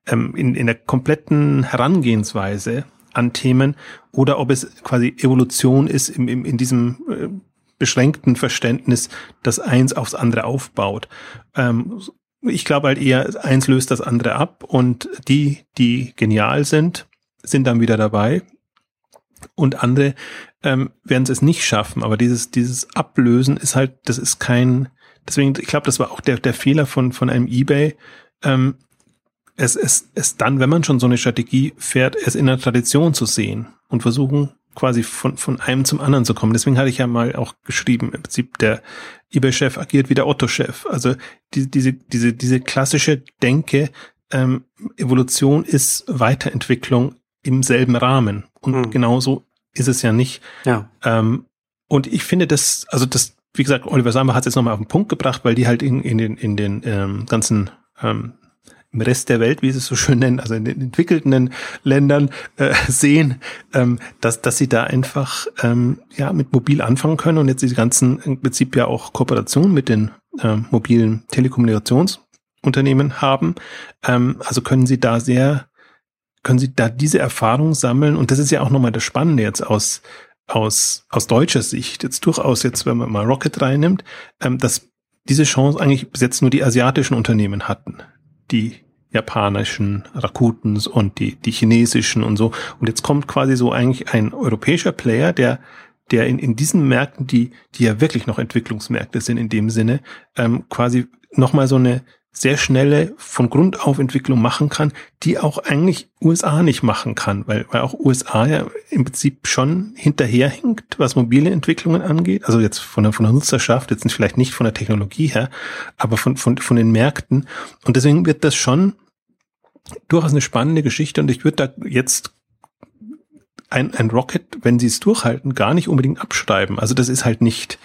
ähm, in, in der kompletten Herangehensweise an Themen oder ob es quasi Evolution ist im, im, in diesem äh, beschränkten Verständnis, das eins aufs andere aufbaut. Ähm, ich glaube halt eher, eins löst das andere ab und die, die genial sind, sind dann wieder dabei und andere ähm, werden es nicht schaffen. Aber dieses, dieses Ablösen ist halt, das ist kein, deswegen, ich glaube, das war auch der, der Fehler von, von einem Ebay. Ähm, es, es, es dann, wenn man schon so eine Strategie fährt, es in der Tradition zu sehen und versuchen, quasi von, von einem zum anderen zu kommen. Deswegen hatte ich ja mal auch geschrieben, im Prinzip der eBay-Chef agiert wie der Otto-Chef. Also die, diese, diese, diese klassische Denke, ähm, Evolution ist Weiterentwicklung im selben Rahmen. Und mhm. genauso ist es ja nicht. Ja. Ähm, und ich finde das, also das, wie gesagt, Oliver Sammer hat es jetzt nochmal auf den Punkt gebracht, weil die halt in, in den, in den ähm, ganzen ähm, im Rest der Welt, wie sie es so schön nennen, also in den entwickelten Ländern äh, sehen, ähm, dass, dass sie da einfach ähm, ja mit mobil anfangen können und jetzt diese ganzen im Prinzip ja auch Kooperationen mit den äh, mobilen Telekommunikationsunternehmen haben. Ähm, also können sie da sehr können Sie da diese Erfahrung sammeln? Und das ist ja auch nochmal das Spannende jetzt aus, aus, aus deutscher Sicht, jetzt durchaus jetzt, wenn man mal Rocket reinnimmt, ähm, dass diese Chance eigentlich bis jetzt nur die asiatischen Unternehmen hatten. Die japanischen Rakutens und die, die chinesischen und so. Und jetzt kommt quasi so eigentlich ein europäischer Player, der der in, in diesen Märkten, die, die ja wirklich noch Entwicklungsmärkte sind in dem Sinne, ähm, quasi nochmal so eine, sehr schnelle von Grund auf Entwicklung machen kann, die auch eigentlich USA nicht machen kann, weil, weil auch USA ja im Prinzip schon hinterherhinkt, was mobile Entwicklungen angeht. Also jetzt von der, von der Nutzerschaft, jetzt vielleicht nicht von der Technologie her, aber von, von, von den Märkten. Und deswegen wird das schon durchaus eine spannende Geschichte und ich würde da jetzt ein, ein Rocket, wenn sie es durchhalten, gar nicht unbedingt abschreiben. Also das ist halt nicht,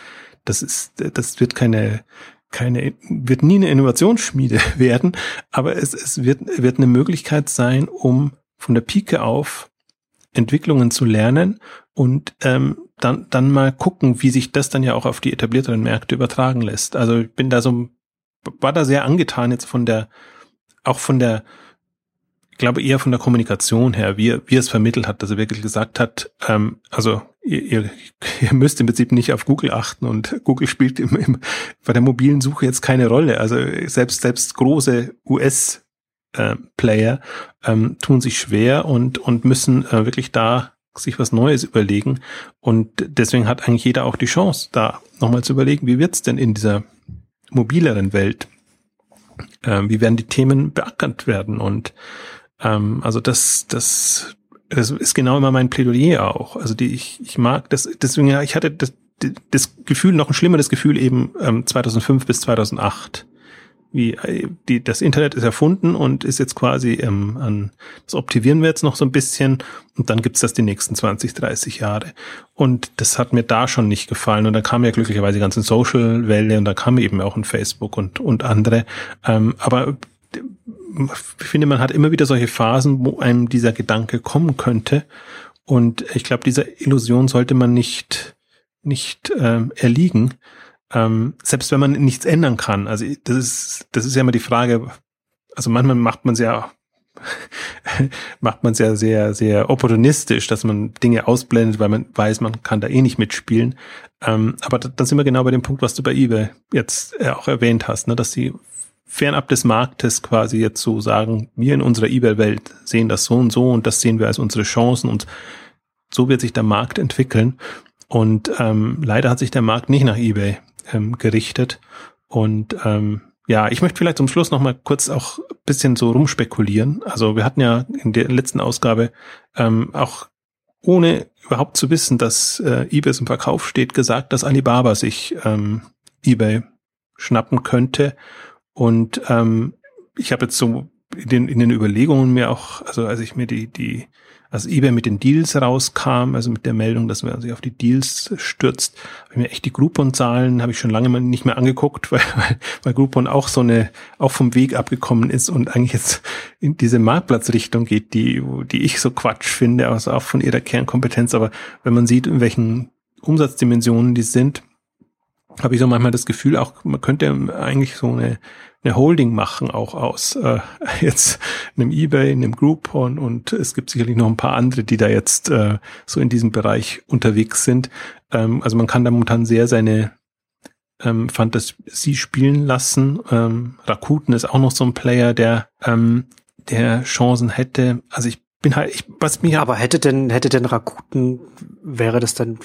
das ist, das wird keine, keine, wird nie eine Innovationsschmiede werden, aber es, es wird, wird eine Möglichkeit sein, um von der Pike auf Entwicklungen zu lernen und ähm, dann, dann mal gucken, wie sich das dann ja auch auf die etablierteren Märkte übertragen lässt. Also ich bin da so, war da sehr angetan jetzt von der, auch von der, ich glaube eher von der Kommunikation her, wie wie er es vermittelt hat, dass er wirklich gesagt hat, ähm, also ihr, ihr, ihr müsst im Prinzip nicht auf Google achten und Google spielt im, im, bei der mobilen Suche jetzt keine Rolle. Also selbst, selbst große US äh, Player ähm, tun sich schwer und, und müssen äh, wirklich da sich was Neues überlegen. Und deswegen hat eigentlich jeder auch die Chance, da nochmal zu überlegen, wie wird's denn in dieser mobileren Welt? Ähm, wie werden die Themen beackert werden? Und ähm, also das, das, das ist genau immer mein Plädoyer auch. Also die, ich, ich mag das, deswegen, ja, ich hatte das, das Gefühl, noch ein schlimmeres Gefühl eben ähm, 2005 bis 2008. Wie äh, die, das Internet ist erfunden und ist jetzt quasi ähm, an, das optimieren wir jetzt noch so ein bisschen und dann gibt's das die nächsten 20, 30 Jahre. Und das hat mir da schon nicht gefallen. Und da kam ja glücklicherweise die ganze Social-Welle und da kam eben auch ein Facebook und, und andere. Ähm, aber ich finde, man hat immer wieder solche Phasen, wo einem dieser Gedanke kommen könnte. Und ich glaube, dieser Illusion sollte man nicht, nicht ähm, erliegen. Ähm, selbst wenn man nichts ändern kann. Also das ist, das ist ja immer die Frage, also manchmal macht man es ja macht man es ja sehr, sehr opportunistisch, dass man Dinge ausblendet, weil man weiß, man kann da eh nicht mitspielen. Ähm, aber dann sind wir genau bei dem Punkt, was du bei eBay jetzt äh, auch erwähnt hast, ne, dass sie fernab des Marktes quasi jetzt so sagen, wir in unserer eBay-Welt sehen das so und so und das sehen wir als unsere Chancen und so wird sich der Markt entwickeln. Und ähm, leider hat sich der Markt nicht nach eBay ähm, gerichtet. Und ähm, ja, ich möchte vielleicht zum Schluss noch mal kurz auch bisschen so rumspekulieren. Also wir hatten ja in der letzten Ausgabe ähm, auch ohne überhaupt zu wissen, dass äh, eBay im Verkauf steht, gesagt, dass Alibaba sich ähm, eBay schnappen könnte. Und ähm, ich habe jetzt so in den, in den Überlegungen mir auch, also als ich mir die, die als eBay mit den Deals rauskam, also mit der Meldung, dass man sich auf die Deals stürzt, habe ich mir echt die Groupon-Zahlen, habe ich schon lange nicht mehr angeguckt, weil, weil, weil Groupon auch so eine, auch vom Weg abgekommen ist und eigentlich jetzt in diese Marktplatzrichtung geht, die, die ich so Quatsch finde, also auch von ihrer Kernkompetenz. Aber wenn man sieht, in welchen Umsatzdimensionen die sind, habe ich so manchmal das Gefühl, auch man könnte eigentlich so eine eine Holding machen, auch aus äh, jetzt einem eBay, einem Groupon und es gibt sicherlich noch ein paar andere, die da jetzt äh, so in diesem Bereich unterwegs sind. Ähm, also man kann da momentan sehr seine ähm, Fantasie spielen lassen. Ähm, Rakuten ist auch noch so ein Player, der ähm, der Chancen hätte. Also ich bin halt, ich, was mir aber hätte denn hätte denn Rakuten wäre das dann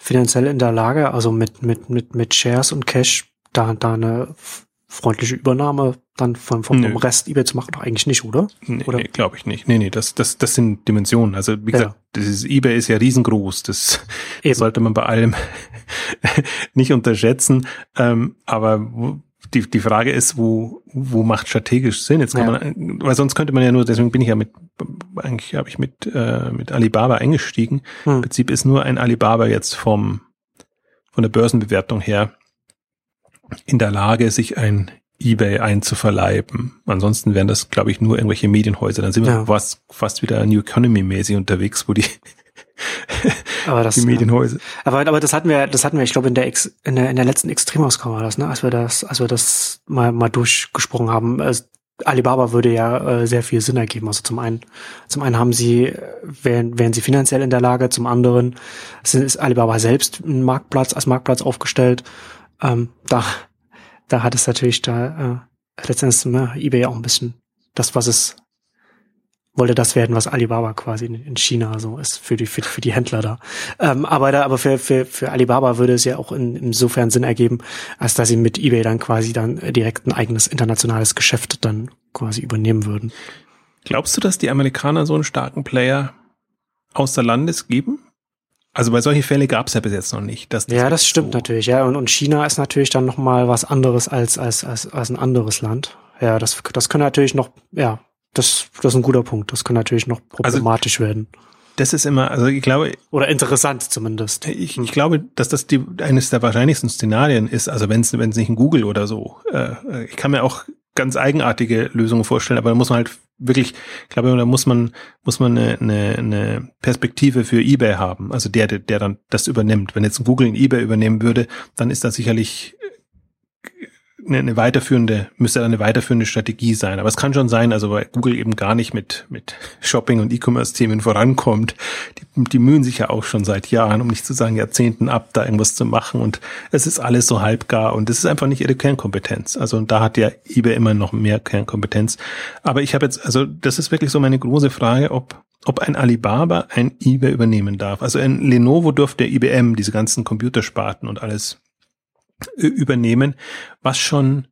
finanziell in der Lage, also mit mit mit mit Shares und Cash da da eine freundliche Übernahme dann von, vom, vom Rest eBay zu machen, doch eigentlich nicht, oder? Nee, oder? nee glaube ich nicht. Nee, nee, das, das, das sind Dimensionen. Also wie gesagt, ja. dieses eBay ist ja riesengroß. Das Eben. sollte man bei allem nicht unterschätzen. Ähm, aber die, die Frage ist, wo, wo macht strategisch Sinn? Jetzt kann ja. man, weil sonst könnte man ja nur, deswegen bin ich ja mit, eigentlich habe ich mit, äh, mit Alibaba eingestiegen. Hm. Im Prinzip ist nur ein Alibaba jetzt vom, von der Börsenbewertung her in der Lage, sich ein eBay einzuverleiben. Ansonsten wären das, glaube ich, nur irgendwelche Medienhäuser. Dann sind wir ja. fast, fast wieder New Economy mäßig unterwegs, wo die, aber das, die Medienhäuser. Aber, aber das hatten wir, das hatten wir, ich glaube, in der, Ex, in der, in der letzten Extremausgabe war das, ne, als wir das, als wir das mal, mal durchgesprochen haben. Also Alibaba würde ja äh, sehr viel Sinn ergeben. Also zum einen, zum einen haben sie, wären, wären sie finanziell in der Lage, zum anderen ist Alibaba selbst ein Marktplatz, als Marktplatz aufgestellt ähm, da, da hat es natürlich da äh, letztendlich ne, eBay auch ein bisschen das, was es wollte das werden, was Alibaba quasi in, China so ist für die für, für die Händler da. Ähm, aber da, aber für, für, für Alibaba würde es ja auch in, insofern Sinn ergeben, als dass sie mit eBay dann quasi dann direkt ein eigenes internationales Geschäft dann quasi übernehmen würden. Glaubst du, dass die Amerikaner so einen starken Player außer Landes geben? Also bei solchen Fällen gab es ja bis jetzt noch nicht. Das ja, das stimmt so. natürlich. Ja, und, und China ist natürlich dann noch mal was anderes als als als, als ein anderes Land. Ja, das das kann natürlich noch ja, das das ist ein guter Punkt. Das kann natürlich noch also problematisch also, werden. Das ist immer, also ich glaube oder interessant zumindest. Ich, ich glaube, dass das die eines der wahrscheinlichsten Szenarien ist. Also wenn es nicht ein Google oder so. Äh, ich kann mir auch ganz eigenartige Lösungen vorstellen, aber da muss man halt wirklich, ich glaube, da muss man, muss man eine, eine, eine Perspektive für eBay haben, also der, der dann das übernimmt. Wenn jetzt Google ein eBay übernehmen würde, dann ist das sicherlich eine, eine weiterführende, müsste eine weiterführende Strategie sein. Aber es kann schon sein, also weil Google eben gar nicht mit, mit Shopping und E-Commerce-Themen vorankommt. Die, die mühen sich ja auch schon seit Jahren, um nicht zu sagen Jahrzehnten ab, da irgendwas zu machen. Und es ist alles so halbgar und es ist einfach nicht ihre Kernkompetenz. Also und da hat ja eBay immer noch mehr Kernkompetenz. Aber ich habe jetzt, also das ist wirklich so meine große Frage, ob ob ein Alibaba ein eBay übernehmen darf. Also ein Lenovo dürfte IBM, diese ganzen Computersparten und alles übernehmen, was schon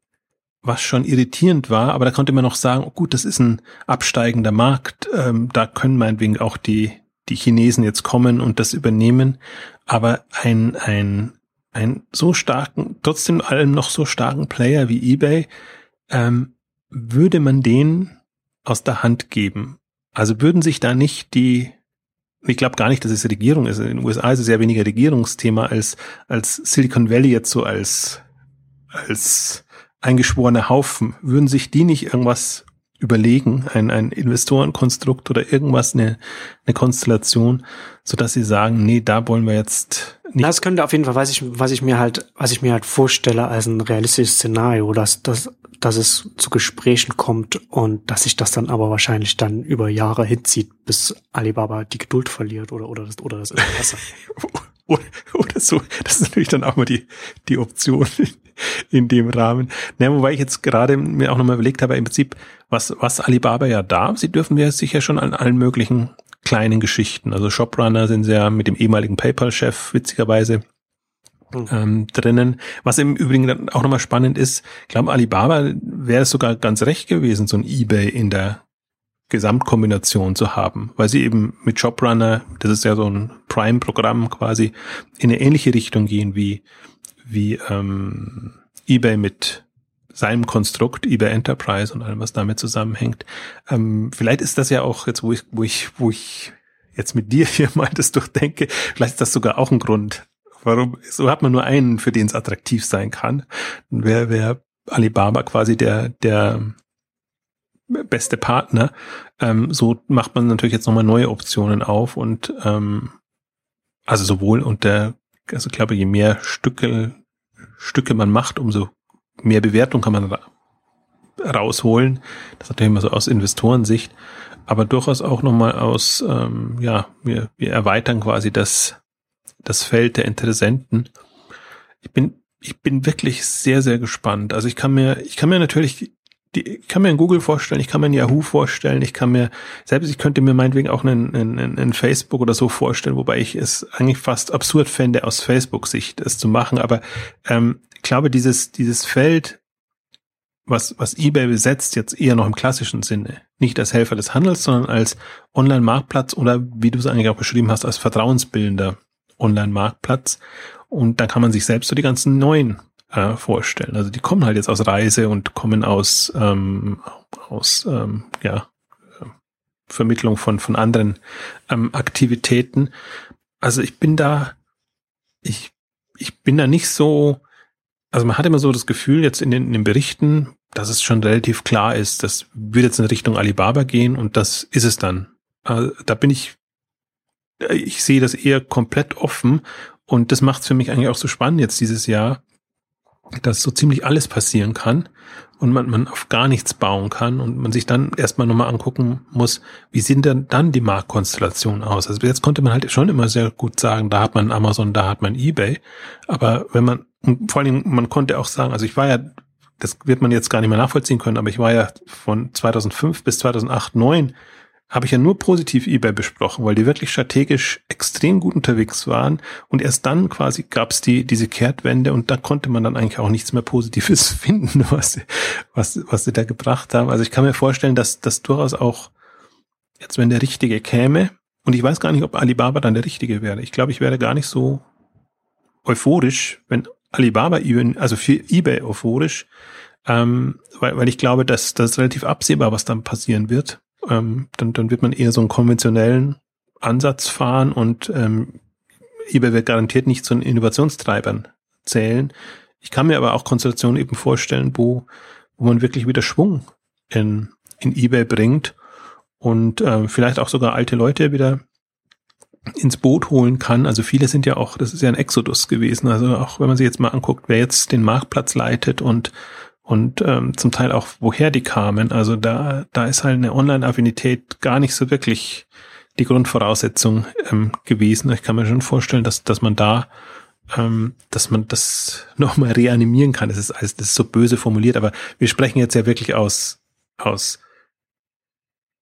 was schon irritierend war, aber da konnte man noch sagen, oh gut, das ist ein absteigender Markt, ähm, da können meinetwegen auch die, die Chinesen jetzt kommen und das übernehmen, aber ein, ein, ein so starken, trotzdem allem noch so starken Player wie eBay, ähm, würde man den aus der Hand geben. Also würden sich da nicht die, ich glaube gar nicht, dass es Regierung ist. In den USA ist es ja weniger Regierungsthema als, als Silicon Valley jetzt so als, als eingeschworene Haufen. Würden sich die nicht irgendwas überlegen, ein, ein Investorenkonstrukt oder irgendwas, eine, eine Konstellation, so dass sie sagen, nee, da wollen wir jetzt nicht. Das könnte auf jeden Fall, was ich, was ich mir halt, was ich mir halt vorstelle als ein realistisches Szenario, dass, dass, dass es zu Gesprächen kommt und dass sich das dann aber wahrscheinlich dann über Jahre hinzieht, bis Alibaba die Geduld verliert oder, oder das, oder das Interesse. oder, oder so. Das ist natürlich dann auch mal die, die Option in dem Rahmen. Na, wobei ich jetzt gerade mir auch nochmal überlegt habe, im Prinzip, was, was Alibaba ja darf, sie dürfen ja sicher schon an allen möglichen kleinen Geschichten. Also Shoprunner sind sehr mit dem ehemaligen PayPal-Chef witzigerweise hm. ähm, drinnen. Was im Übrigen dann auch nochmal spannend ist, ich glaube, Alibaba wäre es sogar ganz recht gewesen, so ein Ebay in der Gesamtkombination zu haben, weil sie eben mit Shoprunner, das ist ja so ein Prime-Programm quasi, in eine ähnliche Richtung gehen wie, wie ähm, eBay mit seinem Konstrukt, eBay Enterprise und allem, was damit zusammenhängt. Ähm, vielleicht ist das ja auch jetzt, wo ich, wo ich, wo ich jetzt mit dir hier mal das durchdenke, vielleicht ist das sogar auch ein Grund, warum, so hat man nur einen, für den es attraktiv sein kann. Wer, wer Alibaba quasi der, der beste Partner. Ähm, so macht man natürlich jetzt nochmal neue Optionen auf und ähm, also sowohl unter, also ich glaube, je mehr Stücke, Stücke man macht, umso mehr Bewertung kann man rausholen. Das natürlich immer so aus Investorensicht, aber durchaus auch nochmal aus, ähm, ja, wir, wir erweitern quasi das, das Feld der Interessenten. Ich bin, ich bin wirklich sehr, sehr gespannt. Also ich kann mir, ich kann mir natürlich die, ich kann mir einen Google vorstellen, ich kann mir einen Yahoo vorstellen, ich kann mir, selbst ich könnte mir meinetwegen auch einen, einen, einen Facebook oder so vorstellen, wobei ich es eigentlich fast absurd fände, aus Facebook-Sicht es zu machen. Aber ähm, glaube, dieses, dieses Feld, was, was eBay besetzt, jetzt eher noch im klassischen Sinne, nicht als Helfer des Handels, sondern als Online-Marktplatz oder wie du es eigentlich auch beschrieben hast, als vertrauensbildender Online-Marktplatz. Und da kann man sich selbst so die ganzen neuen äh, vorstellen. Also die kommen halt jetzt aus Reise und kommen aus, ähm, aus ähm, ja, Vermittlung von, von anderen ähm, Aktivitäten. Also ich bin da, ich, ich bin da nicht so, also man hat immer so das Gefühl jetzt in den, in den Berichten, dass es schon relativ klar ist, das wird jetzt in Richtung Alibaba gehen und das ist es dann. Also da bin ich, ich sehe das eher komplett offen und das macht es für mich eigentlich auch so spannend jetzt dieses Jahr, dass so ziemlich alles passieren kann und man, man auf gar nichts bauen kann und man sich dann erstmal nochmal angucken muss, wie sehen denn dann die Marktkonstellationen aus? Also jetzt konnte man halt schon immer sehr gut sagen, da hat man Amazon, da hat man eBay, aber wenn man, vor allen Dingen, man konnte auch sagen, also ich war ja, das wird man jetzt gar nicht mehr nachvollziehen können, aber ich war ja von 2005 bis 2008, 2009 habe ich ja nur positiv eBay besprochen, weil die wirklich strategisch extrem gut unterwegs waren und erst dann quasi gab es die diese Kehrtwende und da konnte man dann eigentlich auch nichts mehr Positives finden, was was was sie da gebracht haben. Also ich kann mir vorstellen, dass das durchaus auch jetzt wenn der richtige käme und ich weiß gar nicht, ob Alibaba dann der richtige wäre. Ich glaube, ich wäre gar nicht so euphorisch, wenn Alibaba also für eBay euphorisch, ähm, weil, weil ich glaube, dass das relativ absehbar, was dann passieren wird ähm, dann, dann wird man eher so einen konventionellen Ansatz fahren und ähm, eBay wird garantiert nicht zu den Innovationstreibern zählen. Ich kann mir aber auch Konstellationen eben vorstellen, wo, wo man wirklich wieder Schwung in, in eBay bringt und ähm, vielleicht auch sogar alte Leute wieder ins Boot holen kann. Also viele sind ja auch, das ist ja ein Exodus gewesen. Also auch wenn man sich jetzt mal anguckt, wer jetzt den Marktplatz leitet und und ähm, zum Teil auch woher die kamen. Also da, da ist halt eine Online-Affinität gar nicht so wirklich die Grundvoraussetzung ähm, gewesen. Ich kann mir schon vorstellen, dass, dass man da, ähm, dass man das nochmal reanimieren kann. Das ist alles, das ist so böse formuliert, aber wir sprechen jetzt ja wirklich aus, aus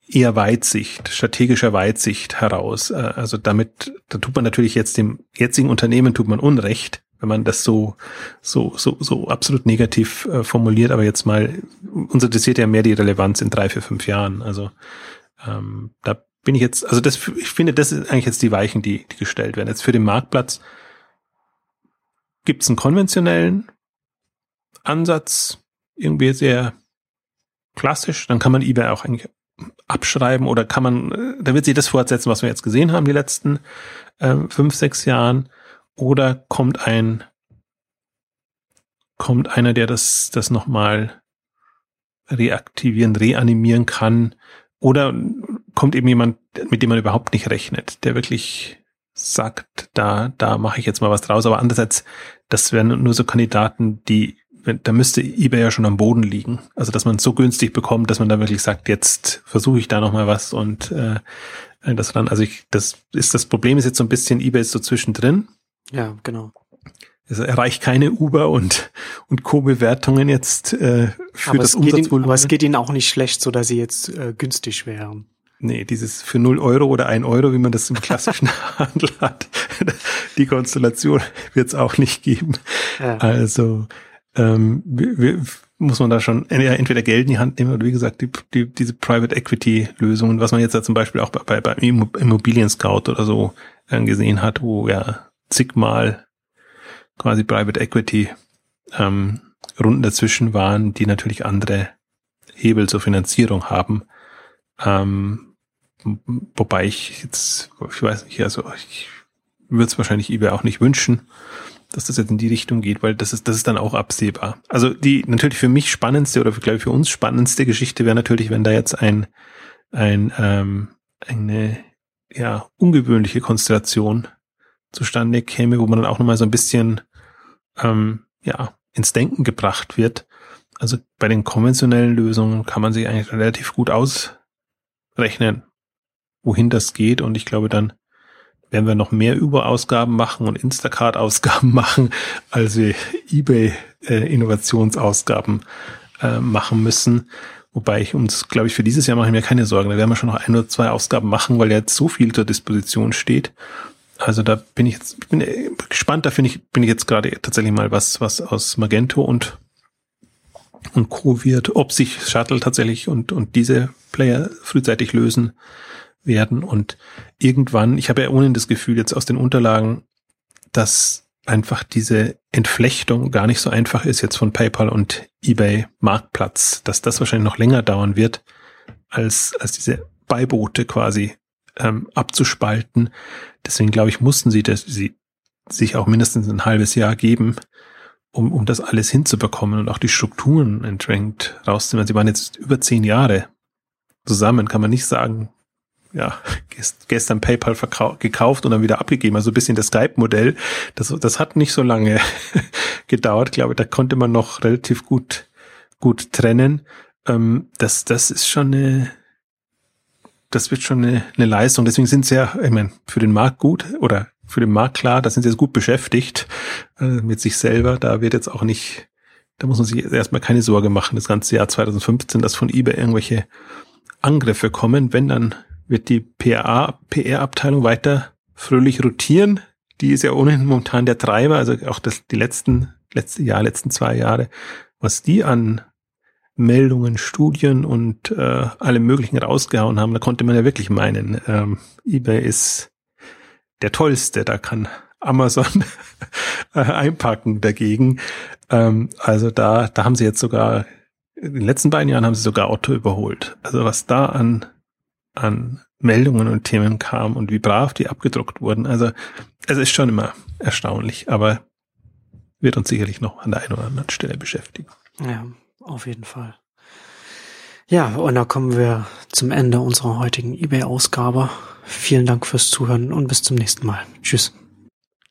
eher Weitsicht, strategischer Weitsicht heraus. Äh, also damit, da tut man natürlich jetzt dem jetzigen Unternehmen tut man Unrecht, wenn man das so, so, so, so absolut negativ äh, formuliert, aber jetzt mal, uns interessiert ja mehr die Relevanz in drei, vier, fünf Jahren. Also ähm, da bin ich jetzt, also das, ich finde, das ist eigentlich jetzt die Weichen, die, die gestellt werden. Jetzt für den Marktplatz gibt es einen konventionellen Ansatz, irgendwie sehr klassisch, dann kann man eBay auch eigentlich abschreiben oder kann man, äh, da wird sich das fortsetzen, was wir jetzt gesehen haben, die letzten äh, fünf, sechs Jahren. Oder kommt ein, kommt einer, der das, das nochmal reaktivieren, reanimieren kann. Oder kommt eben jemand, mit dem man überhaupt nicht rechnet, der wirklich sagt, da, da mache ich jetzt mal was draus. Aber andererseits, das wären nur so Kandidaten, die, da müsste eBay ja schon am Boden liegen. Also, dass man es so günstig bekommt, dass man da wirklich sagt, jetzt versuche ich da nochmal was und äh, das dann, also ich, das ist das Problem ist jetzt so ein bisschen, eBay ist so zwischendrin. Ja, genau. Es erreicht keine Uber und, und Co-Bewertungen jetzt äh, für aber das Umsatzvolumen. aber es geht ihnen auch nicht schlecht, so dass sie jetzt äh, günstig wären. Nee, dieses für 0 Euro oder 1 Euro, wie man das im klassischen Handel hat, die Konstellation wird es auch nicht geben. Ja. Also ähm, wir, wir, muss man da schon entweder Geld in die Hand nehmen oder wie gesagt die, die, diese Private Equity Lösungen, was man jetzt ja zum Beispiel auch bei, bei Immobilien Scout oder so äh, gesehen hat, wo ja zigmal quasi Private Equity ähm, Runden dazwischen waren, die natürlich andere Hebel zur Finanzierung haben. Ähm, wobei ich jetzt, ich weiß nicht, also ich würde es wahrscheinlich eBay auch nicht wünschen, dass das jetzt in die Richtung geht, weil das ist, das ist dann auch absehbar. Also die natürlich für mich spannendste oder glaube ich für uns spannendste Geschichte wäre natürlich, wenn da jetzt ein, ein ähm, eine ja ungewöhnliche Konstellation zustande käme, wo man dann auch nochmal so ein bisschen ähm, ja ins Denken gebracht wird. Also bei den konventionellen Lösungen kann man sich eigentlich relativ gut ausrechnen, wohin das geht. Und ich glaube, dann werden wir noch mehr Überausgaben machen und Instacart-Ausgaben machen, als wir eBay-Innovationsausgaben äh, äh, machen müssen. Wobei ich uns, glaube ich, für dieses Jahr mache ich mir keine Sorgen. Da werden wir schon noch ein oder zwei Ausgaben machen, weil jetzt so viel zur Disposition steht. Also da bin ich jetzt bin gespannt. Da finde ich bin ich jetzt gerade tatsächlich mal was was aus Magento und und Co wird, ob sich Shuttle tatsächlich und und diese Player frühzeitig lösen werden und irgendwann. Ich habe ja ohnehin das Gefühl jetzt aus den Unterlagen, dass einfach diese Entflechtung gar nicht so einfach ist jetzt von PayPal und eBay Marktplatz, dass das wahrscheinlich noch länger dauern wird, als, als diese Beiboote quasi ähm, abzuspalten. Deswegen glaube ich, mussten sie, das, sie sich auch mindestens ein halbes Jahr geben, um, um das alles hinzubekommen und auch die Strukturen entsprechend rauszunehmen. Sie waren jetzt über zehn Jahre zusammen, kann man nicht sagen, ja, gestern PayPal gekauft und dann wieder abgegeben. Also ein bisschen das Skype-Modell. Das, das hat nicht so lange gedauert. Ich glaube, da konnte man noch relativ gut, gut trennen. Ähm, das, das ist schon eine, das wird schon eine, eine Leistung. Deswegen sind sie ja, ich meine, für den Markt gut oder für den Markt klar, da sind sie jetzt gut beschäftigt äh, mit sich selber. Da wird jetzt auch nicht, da muss man sich erstmal keine Sorge machen, das ganze Jahr 2015, dass von eBay irgendwelche Angriffe kommen. Wenn, dann wird die PR-Abteilung weiter fröhlich rotieren. Die ist ja ohnehin momentan der Treiber, also auch das, die letzten, letzte Jahr, letzten zwei Jahre, was die an Meldungen, Studien und äh, alle möglichen rausgehauen haben, da konnte man ja wirklich meinen, ähm, eBay ist der tollste, da kann Amazon äh, einpacken dagegen. Ähm, also da, da haben sie jetzt sogar, in den letzten beiden Jahren haben sie sogar Otto überholt. Also was da an, an Meldungen und Themen kam und wie brav die abgedruckt wurden. Also es ist schon immer erstaunlich, aber wird uns sicherlich noch an der einen oder anderen Stelle beschäftigen. Ja, auf jeden Fall. Ja, und da kommen wir zum Ende unserer heutigen eBay-Ausgabe. Vielen Dank fürs Zuhören und bis zum nächsten Mal. Tschüss.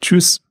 Tschüss.